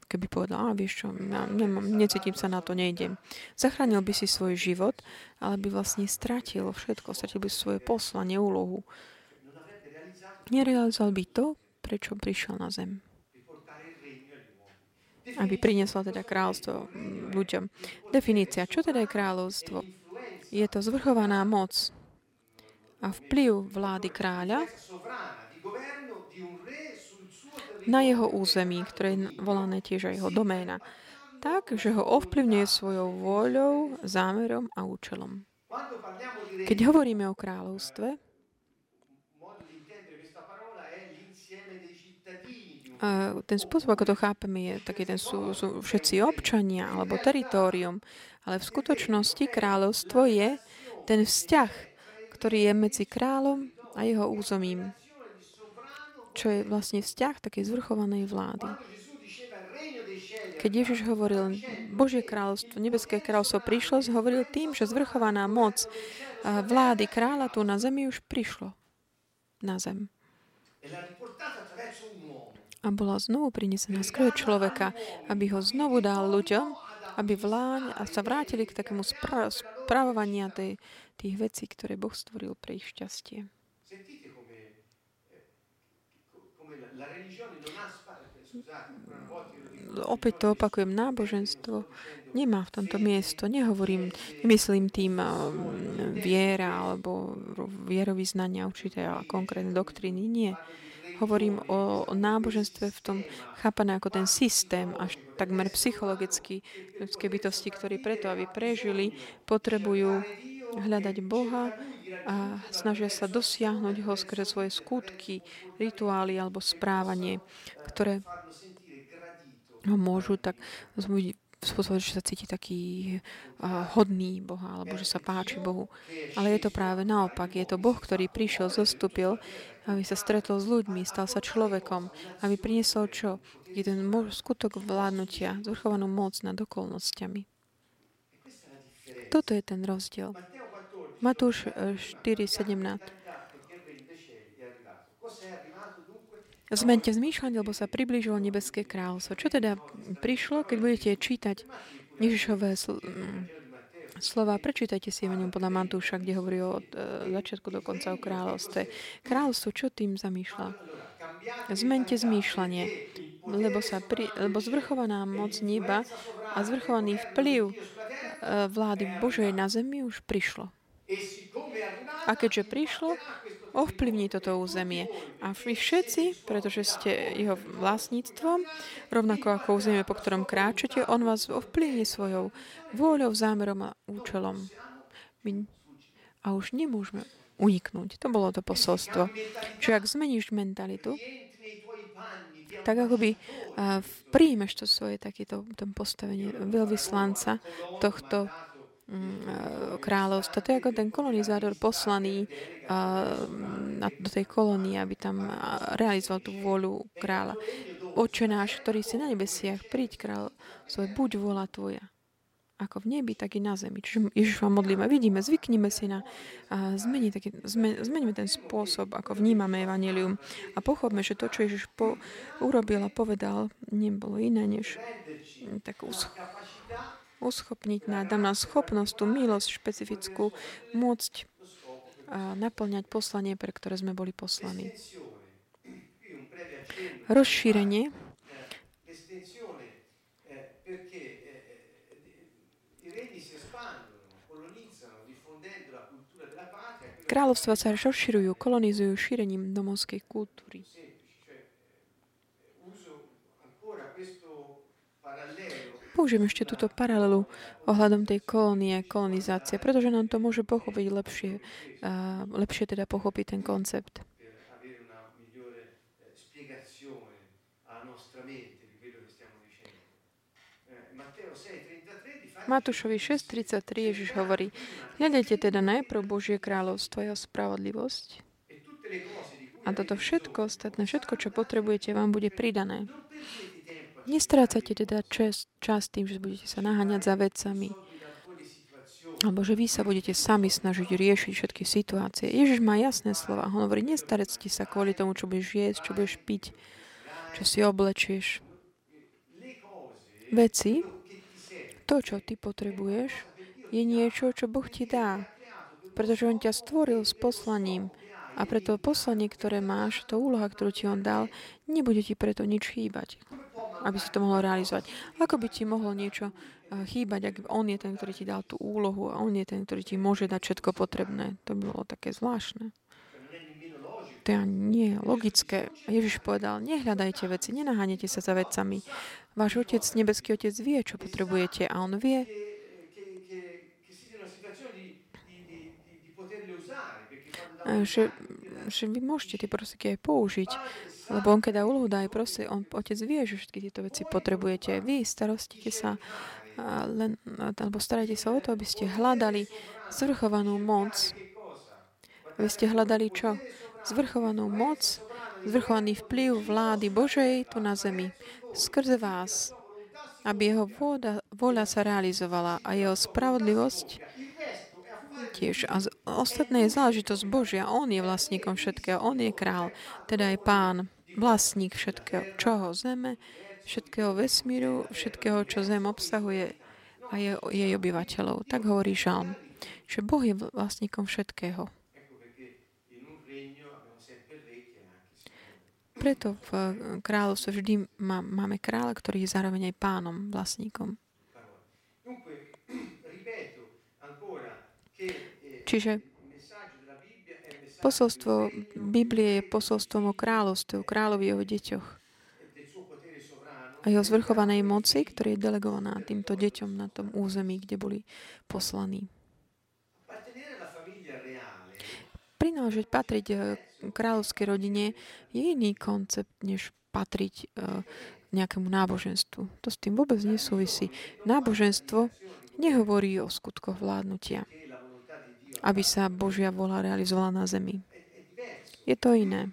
Keby povedal, a vieš čo, ja nemám, necítim sa na to, nejdem. Zachránil by si svoj život, ale by vlastne stratil všetko, stratil by svoje poslanie, úlohu. Nerealizoval by to, prečo prišiel na zem aby prinieslo teda kráľstvo ľuďom. Definícia. Čo teda je kráľovstvo? Je to zvrchovaná moc a vplyv vlády kráľa na jeho území, ktoré je volané tiež aj jeho doména, tak, že ho ovplyvňuje svojou vôľou, zámerom a účelom. Keď hovoríme o kráľovstve, ten spôsob, ako to chápeme, je taký ten sú, sú všetci občania alebo teritorium, ale v skutočnosti kráľovstvo je ten vzťah, ktorý je medzi kráľom a jeho územím, čo je vlastne vzťah takej zvrchovanej vlády. Keď Ježiš hovoril, Božie kráľovstvo, nebeské kráľovstvo prišlo, hovoril tým, že zvrchovaná moc vlády kráľa tu na zemi už prišlo na zem. A bola znovu prinesená skrze človeka, aby ho znovu dal ľuďom, aby vláň a sa vrátili k takému spra- spravovania tej, tých vecí, ktoré Boh stvoril pre ich šťastie. opäť to opakujem, náboženstvo nemá v tomto miesto. Nehovorím, nemyslím tým viera alebo vierovýznania určité a konkrétne doktriny. Nie. Hovorím o, o náboženstve v tom chápané ako ten systém, až takmer psychologicky ľudské bytosti, ktorí preto, aby prežili, potrebujú hľadať Boha a snažia sa dosiahnuť ho skrze svoje skutky, rituály alebo správanie, ktoré ho môžu tak spôsobiť, že sa cíti taký hodný Boha, alebo že sa páči Bohu. Ale je to práve naopak. Je to Boh, ktorý prišiel, zostúpil, aby sa stretol s ľuďmi, stal sa človekom, aby priniesol čo? Je ten skutok vládnutia, zvrchovanú moc nad okolnostiami. Toto je ten rozdiel. Matúš 4.17. Zmente zmýšľanie, lebo sa priblížilo nebeské kráľovstvo. Čo teda prišlo, keď budete čítať Ježišové sl- mm, slova? Prečítajte si ňom podľa Matúša, kde hovorí od e, začiatku do konca o kráľovstve. Kráľovstvo, čo tým zamýšľa? Zmente zmýšľanie, lebo, sa pri, lebo zvrchovaná moc neba a zvrchovaný vplyv e, vlády Božej na zemi už prišlo. A keďže prišlo, ovplyvní toto územie. A vy všetci, pretože ste jeho vlastníctvom, rovnako ako územie, po ktorom kráčate, on vás ovplyvní svojou vôľou, zámerom a účelom. My, a už nemôžeme uniknúť. To bolo to posolstvo. Čiže ak zmeníš mentalitu, tak akoby uh, príjmeš to svoje takéto postavenie veľvyslanca tohto kráľovstva. To je ako ten kolonizátor poslaný do tej kolónie, aby tam realizoval tú vôľu kráľa. Oče náš, ktorý si na nebesiach, príď kráľ svoj, buď vôľa tvoja. Ako v nebi, tak i na zemi. Čiže Ježiš vám modlíme. Vidíme, zvyknime si na a zmeni taký, zmen, zmeníme ten spôsob, ako vnímame evanelium a pochopme, že to, čo Ježiš po, urobil a povedal, nebolo iné než takú uschopniť nás, dám nám schopnosť, tú milosť špecifickú, môcť a naplňať poslanie, pre ktoré sme boli poslaní. Rozšírenie Kráľovstva sa rozširujú, kolonizujú šírením domovskej kultúry. Použijem ešte túto paralelu ohľadom tej kolónie, kolonizácie, pretože nám to môže pochopiť lepšie, lepšie teda pochopiť ten koncept. Matúšovi 6.33 Ježiš hovorí, hľadajte teda najprv Božie kráľovstvo a jeho spravodlivosť a toto všetko, ostatné, všetko, čo potrebujete, vám bude pridané. Nestrácate teda čas, čas tým, že budete sa naháňať za vecami. Alebo že vy sa budete sami snažiť riešiť všetky situácie. Ježiš má jasné slova. On hovorí, nestarecte sa kvôli tomu, čo budeš jesť, čo budeš piť, čo si oblečieš. Veci, to, čo ty potrebuješ, je niečo, čo Boh ti dá. Pretože On ťa stvoril s poslaním. A preto poslanie, ktoré máš, to úloha, ktorú ti On dal, nebude ti preto nič chýbať aby si to mohol realizovať. Ako by ti mohlo niečo eh, chýbať, ak on je ten, ktorý ti dal tú úlohu a on je ten, ktorý ti môže dať všetko potrebné. To by bolo také zvláštne. To je nie logické. Ježiš povedal, nehľadajte veci, nenaháňajte sa za vecami. Váš otec, nebeský otec vie, čo potrebujete a on vie, že, že vy môžete tie prostriedky aj použiť. Lebo on keď dá úlohu, dá aj proste, on, otec vie, že všetky tieto veci potrebujete. Vy starostite sa len, alebo starajte sa o to, aby ste hľadali zvrchovanú moc. Aby ste hľadali čo? Zvrchovanú moc, zvrchovaný vplyv vlády Božej tu na zemi. Skrze vás. aby jeho vôľa, vôľa sa realizovala a jeho spravodlivosť tiež. A ostatné je záležitosť Božia. On je vlastníkom všetkého. On je král, teda je pán, vlastník všetkého. Čoho? Zeme, všetkého vesmíru, všetkého, čo zem obsahuje a je, jej obyvateľov. Tak hovorí Žalm. Že Boh je vlastníkom všetkého. Preto v kráľovstve vždy má, máme kráľa, ktorý je zároveň aj pánom, vlastníkom. Čiže posolstvo Biblie je posolstvom o kráľovstve, o kráľovi jeho deťoch a jeho zvrchovanej moci, ktorý je delegovaná týmto deťom na tom území, kde boli poslaní. Prináležať patriť eh, kráľovskej rodine je iný koncept, než patriť uh, nejakému náboženstvu. To s tým vôbec nesúvisí. Náboženstvo nehovorí o skutkoch vládnutia, aby sa Božia vola realizovala na zemi. Je to iné.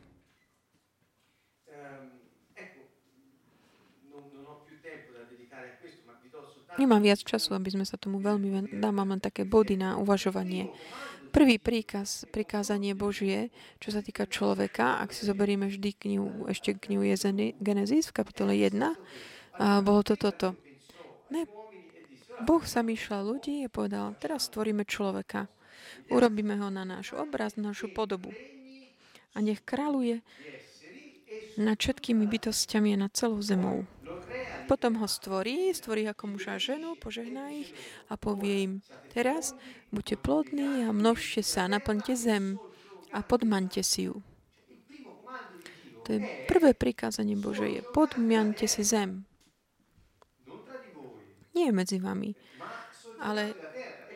Nemám viac času, aby sme sa tomu veľmi ven... dám len také body na uvažovanie. Prvý príkaz, prikázanie Božie, čo sa týka človeka, ak si zoberieme vždy knihu, ešte knihu Jezeny, Genesis v kapitole 1, a bolo to toto. Ne, boh sa myšľal ľudí a povedal, teraz stvoríme človeka. Urobíme ho na náš obraz, na našu podobu. A nech kráľuje nad všetkými bytostiami a nad celou zemou. Potom ho stvorí, stvorí ako muža a ženu, požehná ich a povie im, teraz buďte plodní a množte sa, naplňte zem a podmaňte si ju. To je prvé prikázanie Bože, je podmiante si zem. Nie medzi vami, ale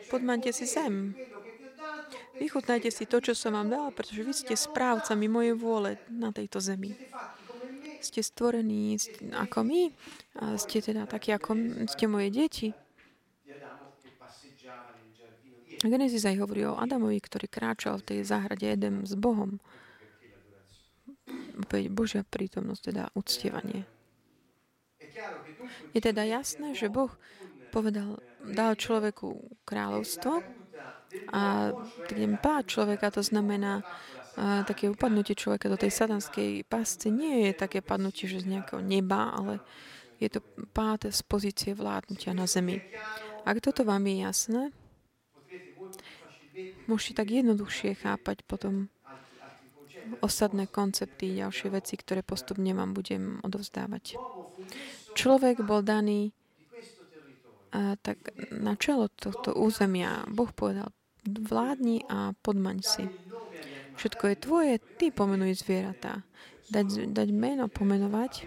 podmaňte si zem. Vychutnajte si to, čo som vám dal, pretože vy ste správcami mojej vôle na tejto zemi ste stvorení ako my, a ste teda takí ako ste moje deti. Genesis aj hovorí o Adamovi, ktorý kráčal v tej záhrade Edem s Bohom. Opäť Božia prítomnosť, teda uctievanie. Je teda jasné, že Boh povedal, dal človeku kráľovstvo a ten pád človeka to znamená také upadnutie človeka do tej satanskej pasce nie je také padnutie, že z nejakého neba, ale je to pád z pozície vládnutia na zemi. Ak toto vám je jasné, môžete tak jednoduchšie chápať potom ostatné koncepty, ďalšie veci, ktoré postupne vám budem odovzdávať. Človek bol daný a tak na čelo tohto územia. Boh povedal, vládni a podmaň si. Všetko je tvoje, ty pomenuj zvieratá. Dať, dať meno, pomenovať,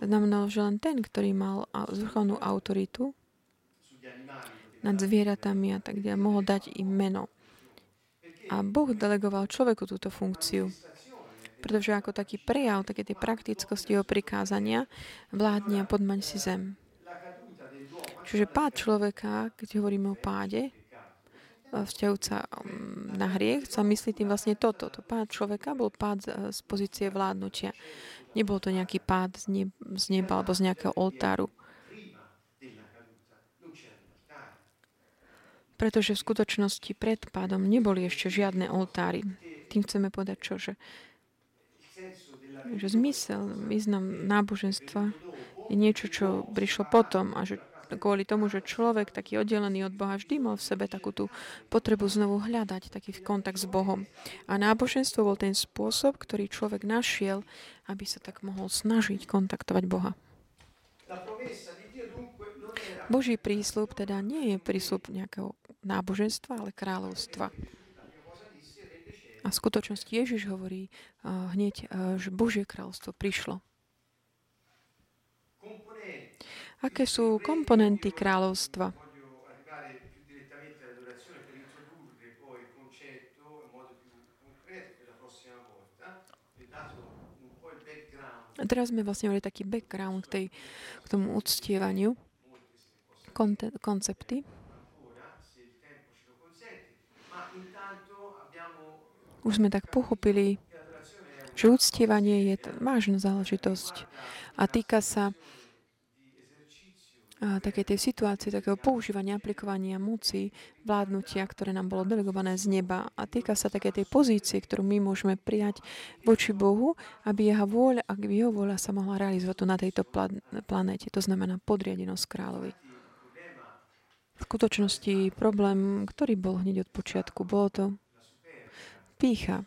znamenalo, že len ten, ktorý mal zvrchovnú autoritu nad zvieratami a tak ďalej, mohol dať im meno. A Boh delegoval človeku túto funkciu. Pretože ako taký prejav, také tie praktickosti jeho prikázania, vládne a podmaň si zem. Čiže pád človeka, keď hovoríme o páde, vzťahujúca mm, na hriech, sa myslí tým vlastne toto. To pád človeka bol pád z pozície vládnutia. Nebol to nejaký pád z, neba, alebo z nejakého oltáru. Pretože v skutočnosti pred pádom neboli ešte žiadne oltáry. Tým chceme povedať čo? Že, že zmysel, význam náboženstva je niečo, čo prišlo potom a že kvôli tomu, že človek taký oddelený od Boha vždy mal v sebe takú tú potrebu znovu hľadať taký kontakt s Bohom. A náboženstvo bol ten spôsob, ktorý človek našiel, aby sa tak mohol snažiť kontaktovať Boha. Boží prísľub teda nie je prísľub nejakého náboženstva, ale kráľovstva. A v skutočnosti Ježiš hovorí uh, hneď, uh, že Božie kráľovstvo prišlo. Aké sú komponenty kráľovstva? A teraz sme vlastne mali taký background k, tej, k tomu uctievaniu, koncepty. Už sme tak pochopili, že uctievanie je vážna záležitosť a týka sa také tej situácie, takého používania, aplikovania moci, vládnutia, ktoré nám bolo delegované z neba. A týka sa také tej pozície, ktorú my môžeme prijať voči Bohu, aby jeho vôľa, ak jeho vôľa sa mohla realizovať tu na tejto planéte. To znamená podriadenosť kráľovi. V skutočnosti problém, ktorý bol hneď od počiatku, bolo to pícha.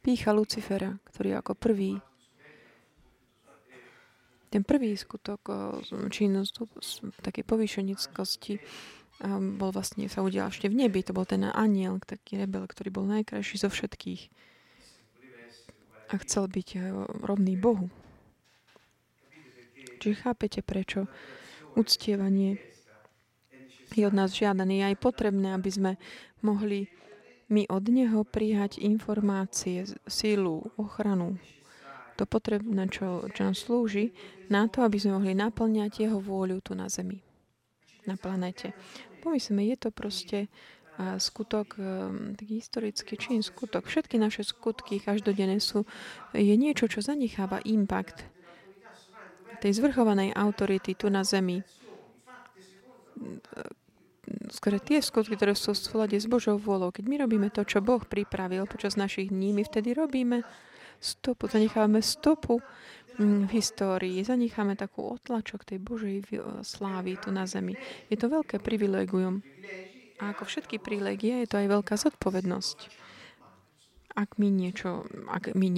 Pícha Lucifera, ktorý ako prvý ten prvý skutok činnosť takej povýšenickosti bol vlastne, sa udial ešte v nebi. To bol ten aniel, taký rebel, ktorý bol najkrajší zo všetkých. A chcel byť e, rovný Bohu. Čiže chápete, prečo uctievanie je od nás žiadané. Je aj potrebné, aby sme mohli my od Neho prijať informácie, sílu, ochranu, to potrebné, čo, čo nám slúži, na to, aby sme mohli naplňať jeho vôľu tu na Zemi, na planete. Pomyslíme, je to proste skutok, um, taký historický čin, skutok. Všetky naše skutky každodenné sú, je niečo, čo zanecháva impact tej zvrchovanej autority tu na Zemi. Skôr tie skutky, ktoré sú v súlade s Božou vôľou. Keď my robíme to, čo Boh pripravil počas našich dní, my vtedy robíme stopu, zanechávame stopu mm, v histórii, zanecháme takú otlačok tej Božej slávy tu na zemi. Je to veľké privilegium. A ako všetky privilegie, je to aj veľká zodpovednosť. Ak my niečo, ak my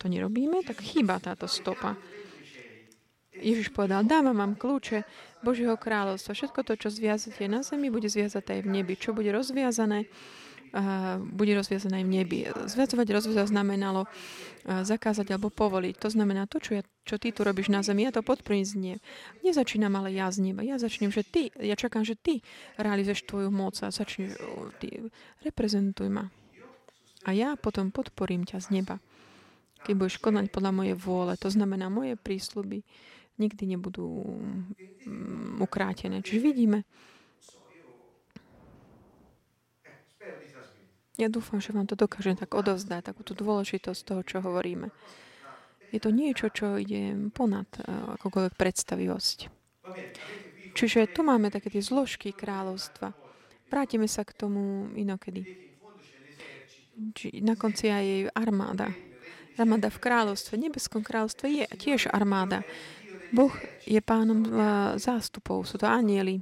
to nerobíme, tak chýba táto stopa. Ježiš povedal, dávam vám kľúče Božieho kráľovstva. Všetko to, čo zviazate na zemi, bude zviazaté aj v nebi. Čo bude rozviazané bude rozviazané v nebi. Zviazovať rozviazať znamenalo zakázať alebo povoliť. To znamená to, čo, ja, čo ty tu robíš na zemi, ja to podporím z nie. Nezačínam ale ja z neba. Ja začnem, že ty, ja čakám, že ty realizuješ tvoju moc a začneš, ty, reprezentuj ma. A ja potom podporím ťa z neba. Keď budeš konať podľa mojej vôle, to znamená, moje prísľuby nikdy nebudú mm, ukrátené. Čiže vidíme, Ja dúfam, že vám to dokážem tak odovzdať, takú tú dôležitosť toho, čo hovoríme. Je to niečo, čo ide ponad uh, akokoľvek predstavivosť. Čiže tu máme také tie zložky kráľovstva. Vrátime sa k tomu inokedy. Či na konci aj jej armáda. Armáda v kráľovstve, nebeskom kráľovstve je tiež armáda. Boh je pánom uh, zástupov, sú to anieli.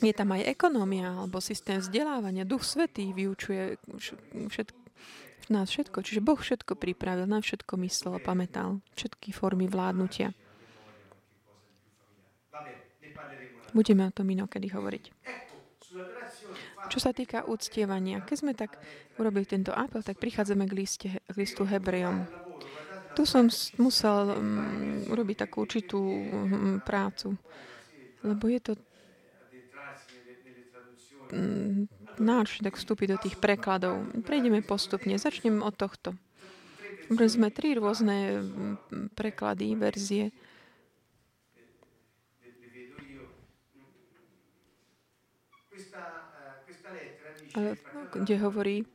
Je tam aj ekonómia alebo systém vzdelávania. Duch Svetý vyučuje všetko, nás všetko. Čiže Boh všetko pripravil, na všetko myslel a pamätal. Všetky formy vládnutia. Budeme o tom inokedy hovoriť. Čo sa týka úctievania, keď sme tak urobili tento apel, tak prichádzame k, liste, k listu Hebrejom. Tu som musel um, urobiť takú určitú um, prácu, lebo je to náročne tak vstúpiť do tých prekladov. Prejdeme postupne. Začnem od tohto. Brali sme tri rôzne mm, preklady, verzie. Ale, no, kde hovorí,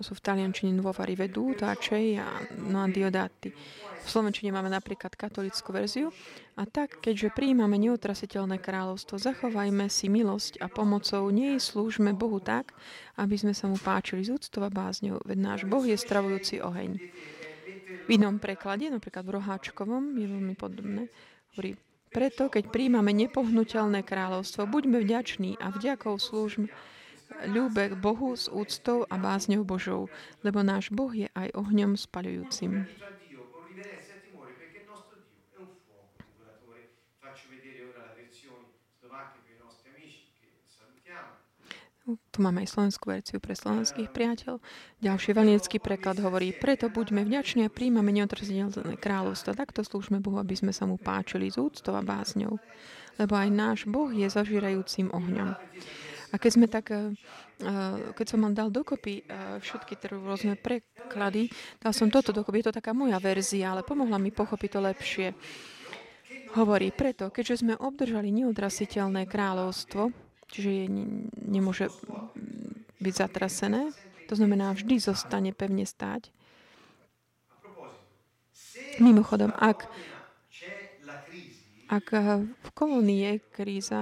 sú v taliančine Nuova Riveduta, Čej a no a Diodati. V Slovenčine máme napríklad katolickú verziu. A tak, keďže prijímame neutrasiteľné kráľovstvo, zachovajme si milosť a pomocou nej slúžme Bohu tak, aby sme sa mu páčili z úctov a bázňou, veď náš Boh je stravujúci oheň. V inom preklade, napríklad v Roháčkovom, je veľmi podobné, hovorí, preto, keď príjmame nepohnutelné kráľovstvo, buďme vďační a vďakou slúžme ľúbe Bohu s úctou a bázňou Božou, lebo náš Boh je aj ohňom spaľujúcim. Tu máme aj slovenskú verziu pre slovenských priateľov. Ďalší valiecký preklad hovorí, preto buďme vďační a príjmame neotrzené kráľovstvo. Takto slúžme Bohu, aby sme sa mu páčili z úctou a bázňou. Lebo aj náš Boh je zažírajúcim ohňom. A keď sme tak, eh, eh, keď som vám dal dokopy eh, všetky tie rôzne preklady, dal som toto dokopy, je to taká moja verzia, ale pomohla mi pochopiť to lepšie. Hovorí preto, keďže sme obdržali neodrasiteľné kráľovstvo, čiže je, nemôže byť zatrasené, to znamená, vždy zostane pevne stáť. Mimochodom, ak, ak v kolónii je kríza,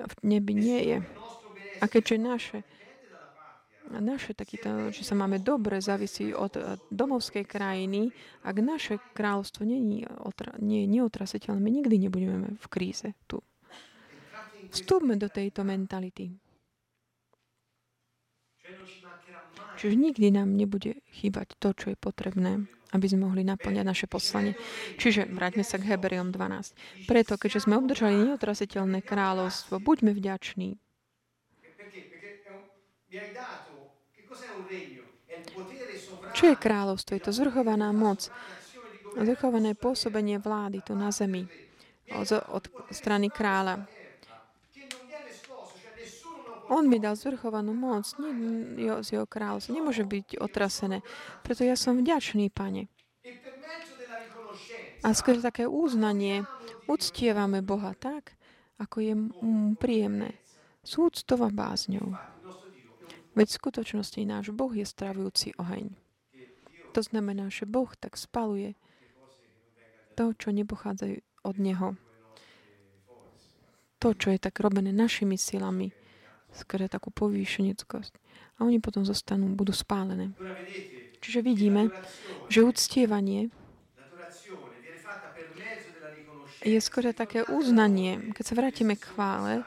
v nebi nie je. A keďže naše, naše takýto, že sa máme dobre, závisí od eh, domovskej krajiny, ak naše kráľovstvo nie nie je neotrasiteľné, my nikdy nebudeme v kríze tu. Vstúpme do tejto mentality. Čiže nikdy nám nebude chýbať to, čo je potrebné, aby sme mohli naplňať naše poslanie. Čiže vráťme sa k Hebreom 12. Preto, keďže sme obdržali neotrasiteľné kráľovstvo, buďme vďační. Čo je kráľovstvo? Je to zvrchovaná moc, zvrchované pôsobenie vlády tu na zemi od, od strany kráľa. On mi dal zvrchovanú moc, nie z jeho kráľovstva. Nemôže byť otrasené. Preto ja som vďačný, pane. A skôr také uznanie, uctievame Boha tak, ako je príjemné. S úctou a bázňou. Veď v skutočnosti náš Boh je stravujúci oheň. To znamená, že Boh tak spaluje to, čo nepochádza od Neho. To, čo je tak robené našimi silami, skôr takú povýšeneckosť. A oni potom zostanú, budú spálené. Čiže vidíme, že uctievanie je skôr také uznanie. Keď sa vrátime k chvále,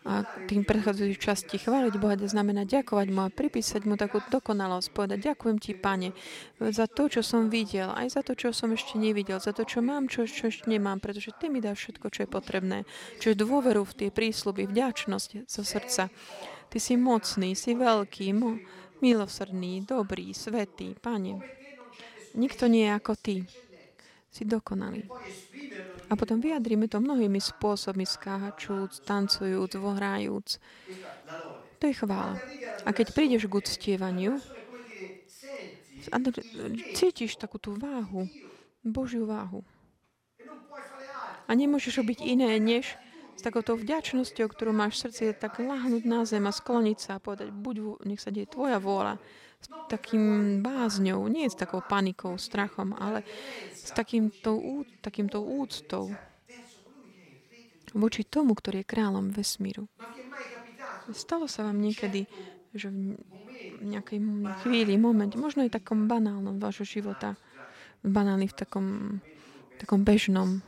a tým predchádzajúcich časti chváliť Boha znamená ďakovať mu a pripísať mu takú dokonalosť, povedať ďakujem ti, Pane, za to, čo som videl, aj za to, čo som ešte nevidel, za to, čo mám, čo, čo ešte nemám, pretože ty mi dáš všetko, čo je potrebné. Čiže dôveru v tie prísluby, vďačnosť zo srdca. Ty si mocný, si veľký, milosrdný, dobrý, svetý, Pane. Nikto nie je ako ty. Si dokonalý. A potom vyjadríme to mnohými spôsobmi, skáhačúc, tancujúc, vohrajúc. To je chvála. A keď prídeš k uctievaniu, cítiš takú tú váhu, Božiu váhu. A nemôžeš robiť iné, než s takouto vďačnosťou, ktorú máš v srdci, tak lahnúť na zem a skloniť sa a povedať, buď, nech sa deje tvoja vôľa s takým bázňou, nie s takou panikou, strachom, ale s takýmto, takýmto úctou voči tomu, ktorý je kráľom vesmíru. Stalo sa vám niekedy, že v nejakej chvíli, momente, možno aj takom banálnom vášho života, banálny v takom, takom bežnom,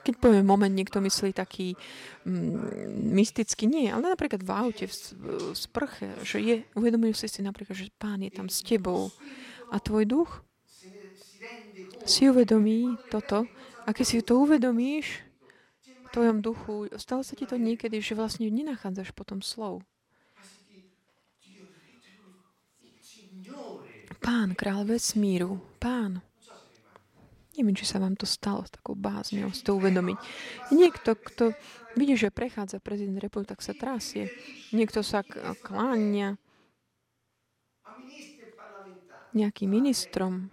keď povieme moment, niekto myslí taký mm, mystický, nie, ale napríklad v aute, v, v sprche, že je, uvedomujú si si napríklad, že pán je tam s tebou a tvoj duch si uvedomí toto a keď si to uvedomíš v tvojom duchu, stalo sa ti to niekedy, že vlastne nenachádzaš potom slov. Pán, král vesmíru, pán, Neviem, či sa vám to stalo s takou bázňou, si to uvedomiť. Niekto, kto vidí, že prechádza prezident republiky, tak sa trasie. Niekto sa kláňa nejakým ministrom.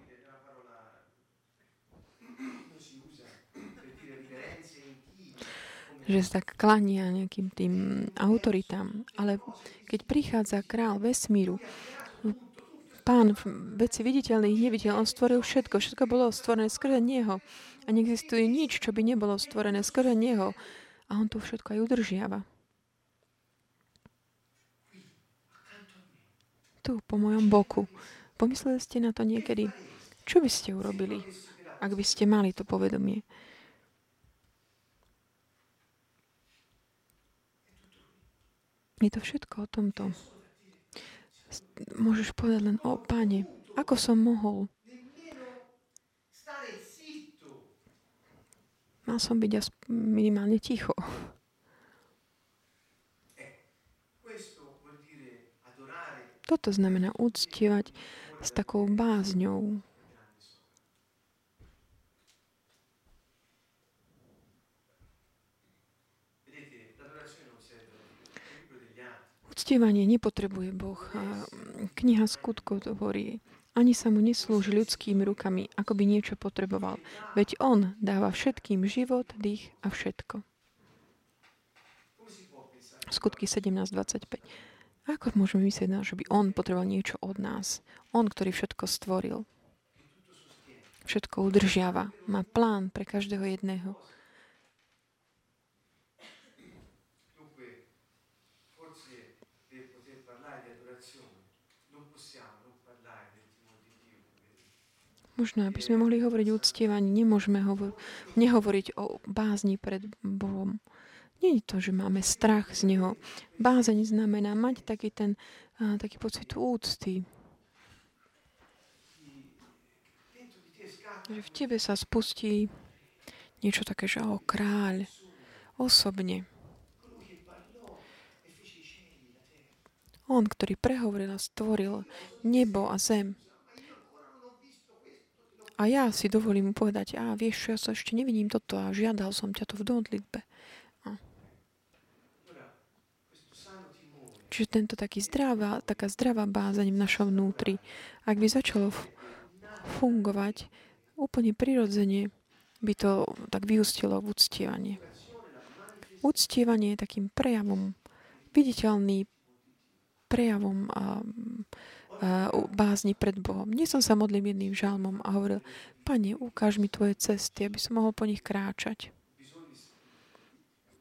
že sa tak klania nejakým tým autoritám. Ale keď prichádza král vesmíru, Pán veci viditeľných, neviditeľných, on stvoril všetko. Všetko bolo stvorené skrze Neho. A neexistuje nič, čo by nebolo stvorené skrze Neho. A on to všetko aj udržiava. Tu, po mojom boku. Pomysleli ste na to niekedy? Čo by ste urobili, ak by ste mali to povedomie? Je to všetko o tomto môžeš povedať len, o Pane, ako som mohol? Mal som byť minimálne ticho. Toto znamená uctievať s takou bázňou. Uctievanie nepotrebuje Boh. Kniha skutkov to hovorí. Ani sa mu neslúži ľudskými rukami, ako by niečo potreboval. Veď on dáva všetkým život, dých a všetko. Skutky 17.25. Ako môžeme myslieť, že by on potreboval niečo od nás? On, ktorý všetko stvoril. všetko udržiava. Má plán pre každého jedného. Možno, aby sme mohli hovoriť uctievaní, nemôžeme hovor- nehovoriť o bázni pred Bohom. Nie je to, že máme strach z Neho. Bázeň znamená mať taký ten a, taký pocit úcty. Že v tebe sa spustí niečo také, že o kráľ, osobne. On, ktorý prehovoril a stvoril nebo a zem. A ja si dovolím mu povedať, a vieš, ja sa ešte nevidím toto a žiadal som ťa to v modlitbe. Čiže tento taký zdravá, taká zdravá bázeň v našom vnútri, ak by začalo fungovať úplne prirodzene, by to tak vyústilo v uctievanie. Uctievanie je takým prejavom, viditeľný prejavom a, bázni pred Bohom. Nie som sa modlil jedným žalmom a hovoril, Pane, ukáž mi tvoje cesty, aby som mohol po nich kráčať.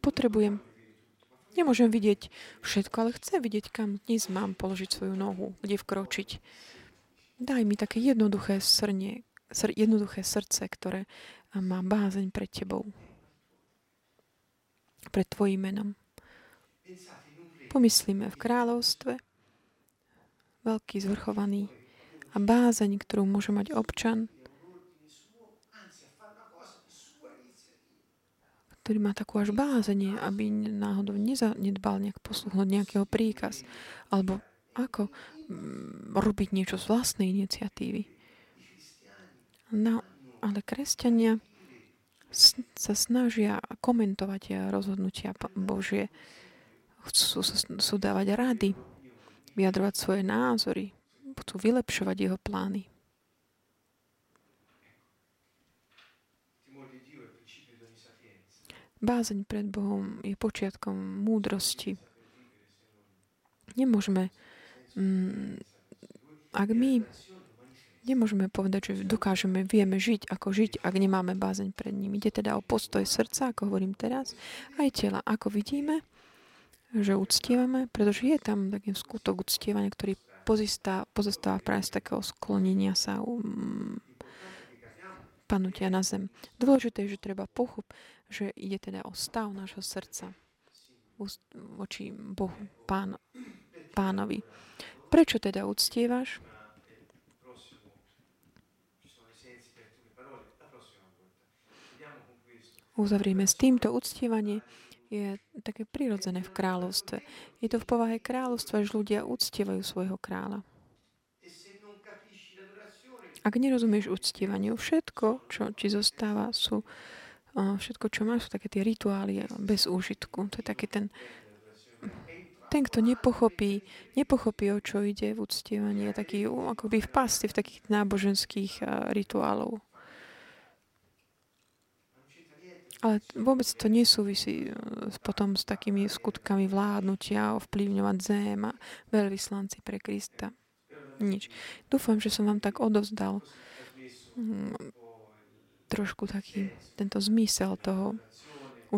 Potrebujem Nemôžem vidieť všetko, ale chcem vidieť, kam dnes mám položiť svoju nohu, kde vkročiť. Daj mi také jednoduché srnie, sr- jednoduché srdce, ktoré má bázeň pred Tebou. Pred Tvojim menom. Pomyslíme v kráľovstve, veľký zvrchovaný a bázeň, ktorú môže mať občan, ktorý má takú až bázenie, aby náhodou nezanedbal nejak poslúhnuť nejakého príkaz, alebo ako mm, robiť niečo z vlastnej iniciatívy. No, ale kresťania sa snažia komentovať rozhodnutia Božie. Chcú, chcú dávať rady, vyjadrovať svoje názory, chcú vylepšovať jeho plány. Bázeň pred Bohom je počiatkom múdrosti. Nemôžeme, mm, ak my nemôžeme povedať, že dokážeme, vieme žiť, ako žiť, ak nemáme bázeň pred ním. Ide teda o postoj srdca, ako hovorím teraz, aj tela. Ako vidíme, že uctievame, pretože je tam taký skutok uctievania, ktorý pozostáva, pozostáva práve z takého sklonenia sa um, panutia na zem. Dôležité je, že treba pochop, že ide teda o stav nášho srdca voči Bohu, pán, pánovi. Prečo teda uctievaš? Uzavrieme s týmto uctievanie je také prirodzené v kráľovstve. Je to v povahe kráľovstva, že ľudia uctievajú svojho kráľa. Ak nerozumieš uctievaniu, všetko, čo ti zostáva, sú všetko, čo máš, sú také tie rituály bez úžitku. To je taký ten, ten, kto nepochopí, nepochopí, o čo ide v uctievaní, je taký akoby v pasti v takých náboženských rituálov. Ale vôbec to nesúvisí e, potom s takými skutkami vládnutia, ovplyvňovať zem a veľvyslanci pre Krista. Nič. Dúfam, že som vám tak odovzdal mm, trošku taký tento zmysel toho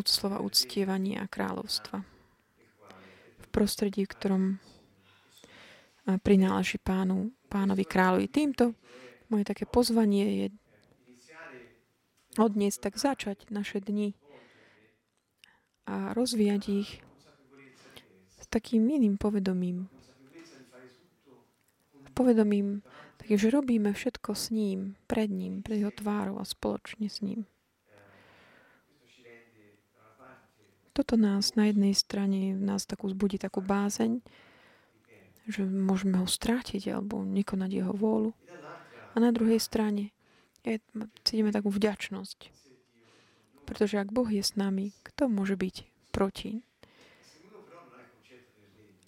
slova uctievania kráľovstva. V prostredí, v ktorom prináleží pánu, pánovi kráľovi. Týmto moje také pozvanie je odniesť tak začať naše dni a rozvíjať ich s takým iným povedomím. Povedomím Takže robíme všetko s ním, pred ním, pred jeho tvárou a spoločne s ním. Toto nás na jednej strane nás takú zbudí takú bázeň, že môžeme ho strátiť alebo nekonať jeho vôľu. A na druhej strane je, cítime takú vďačnosť. Pretože ak Boh je s nami, kto môže byť proti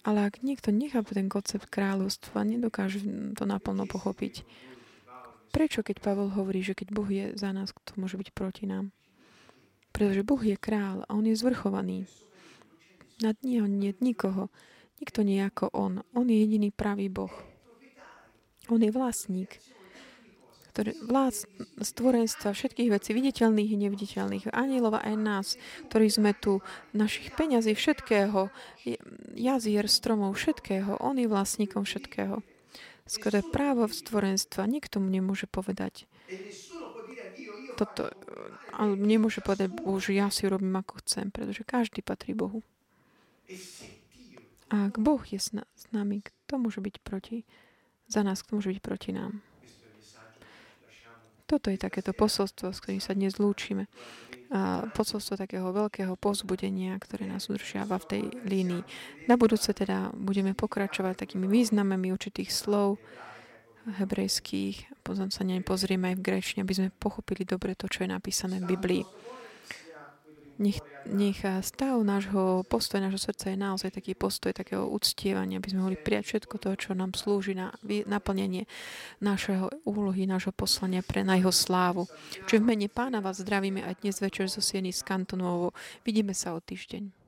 ale ak niekto nechápe ten koncept kráľovstva, nedokáže to naplno pochopiť. Prečo, keď Pavel hovorí, že keď Boh je za nás, kto môže byť proti nám? Pretože Boh je král a On je zvrchovaný. Nad neho nie nikoho. Nikto nie ako On. On je jediný pravý Boh. On je vlastník ktorý vlád stvorenstva všetkých vecí, viditeľných i neviditeľných, anielov aj nás, ktorí sme tu, našich peňazí, všetkého, jazier, stromov, všetkého. On je vlastníkom všetkého. Skoro právo stvorenstva. Nikto mu nemôže povedať. Toto, ale nemôže povedať Bože, ja si robím ako chcem, pretože každý patrí Bohu. A ak Boh je s, nami, kto môže byť proti za nás, kto môže byť proti nám? Toto je takéto posolstvo, s ktorým sa dnes lúčime. A posolstvo takého veľkého pozbudenia, ktoré nás udržiava v tej línii. Na budúce teda budeme pokračovať takými významami určitých slov hebrejských. Potom sa ne pozrieme aj v grečne, aby sme pochopili dobre to, čo je napísané v Biblii. Nech, nech stav nášho postoja, nášho srdca je naozaj taký postoj takého uctievania, aby sme mohli prijať všetko to, čo nám slúži na naplnenie našeho úlohy, nášho poslania pre na jeho slávu. Čiže v mene pána vás zdravíme aj dnes večer zo Sieny z Kantonovo. Vidíme sa o týždeň.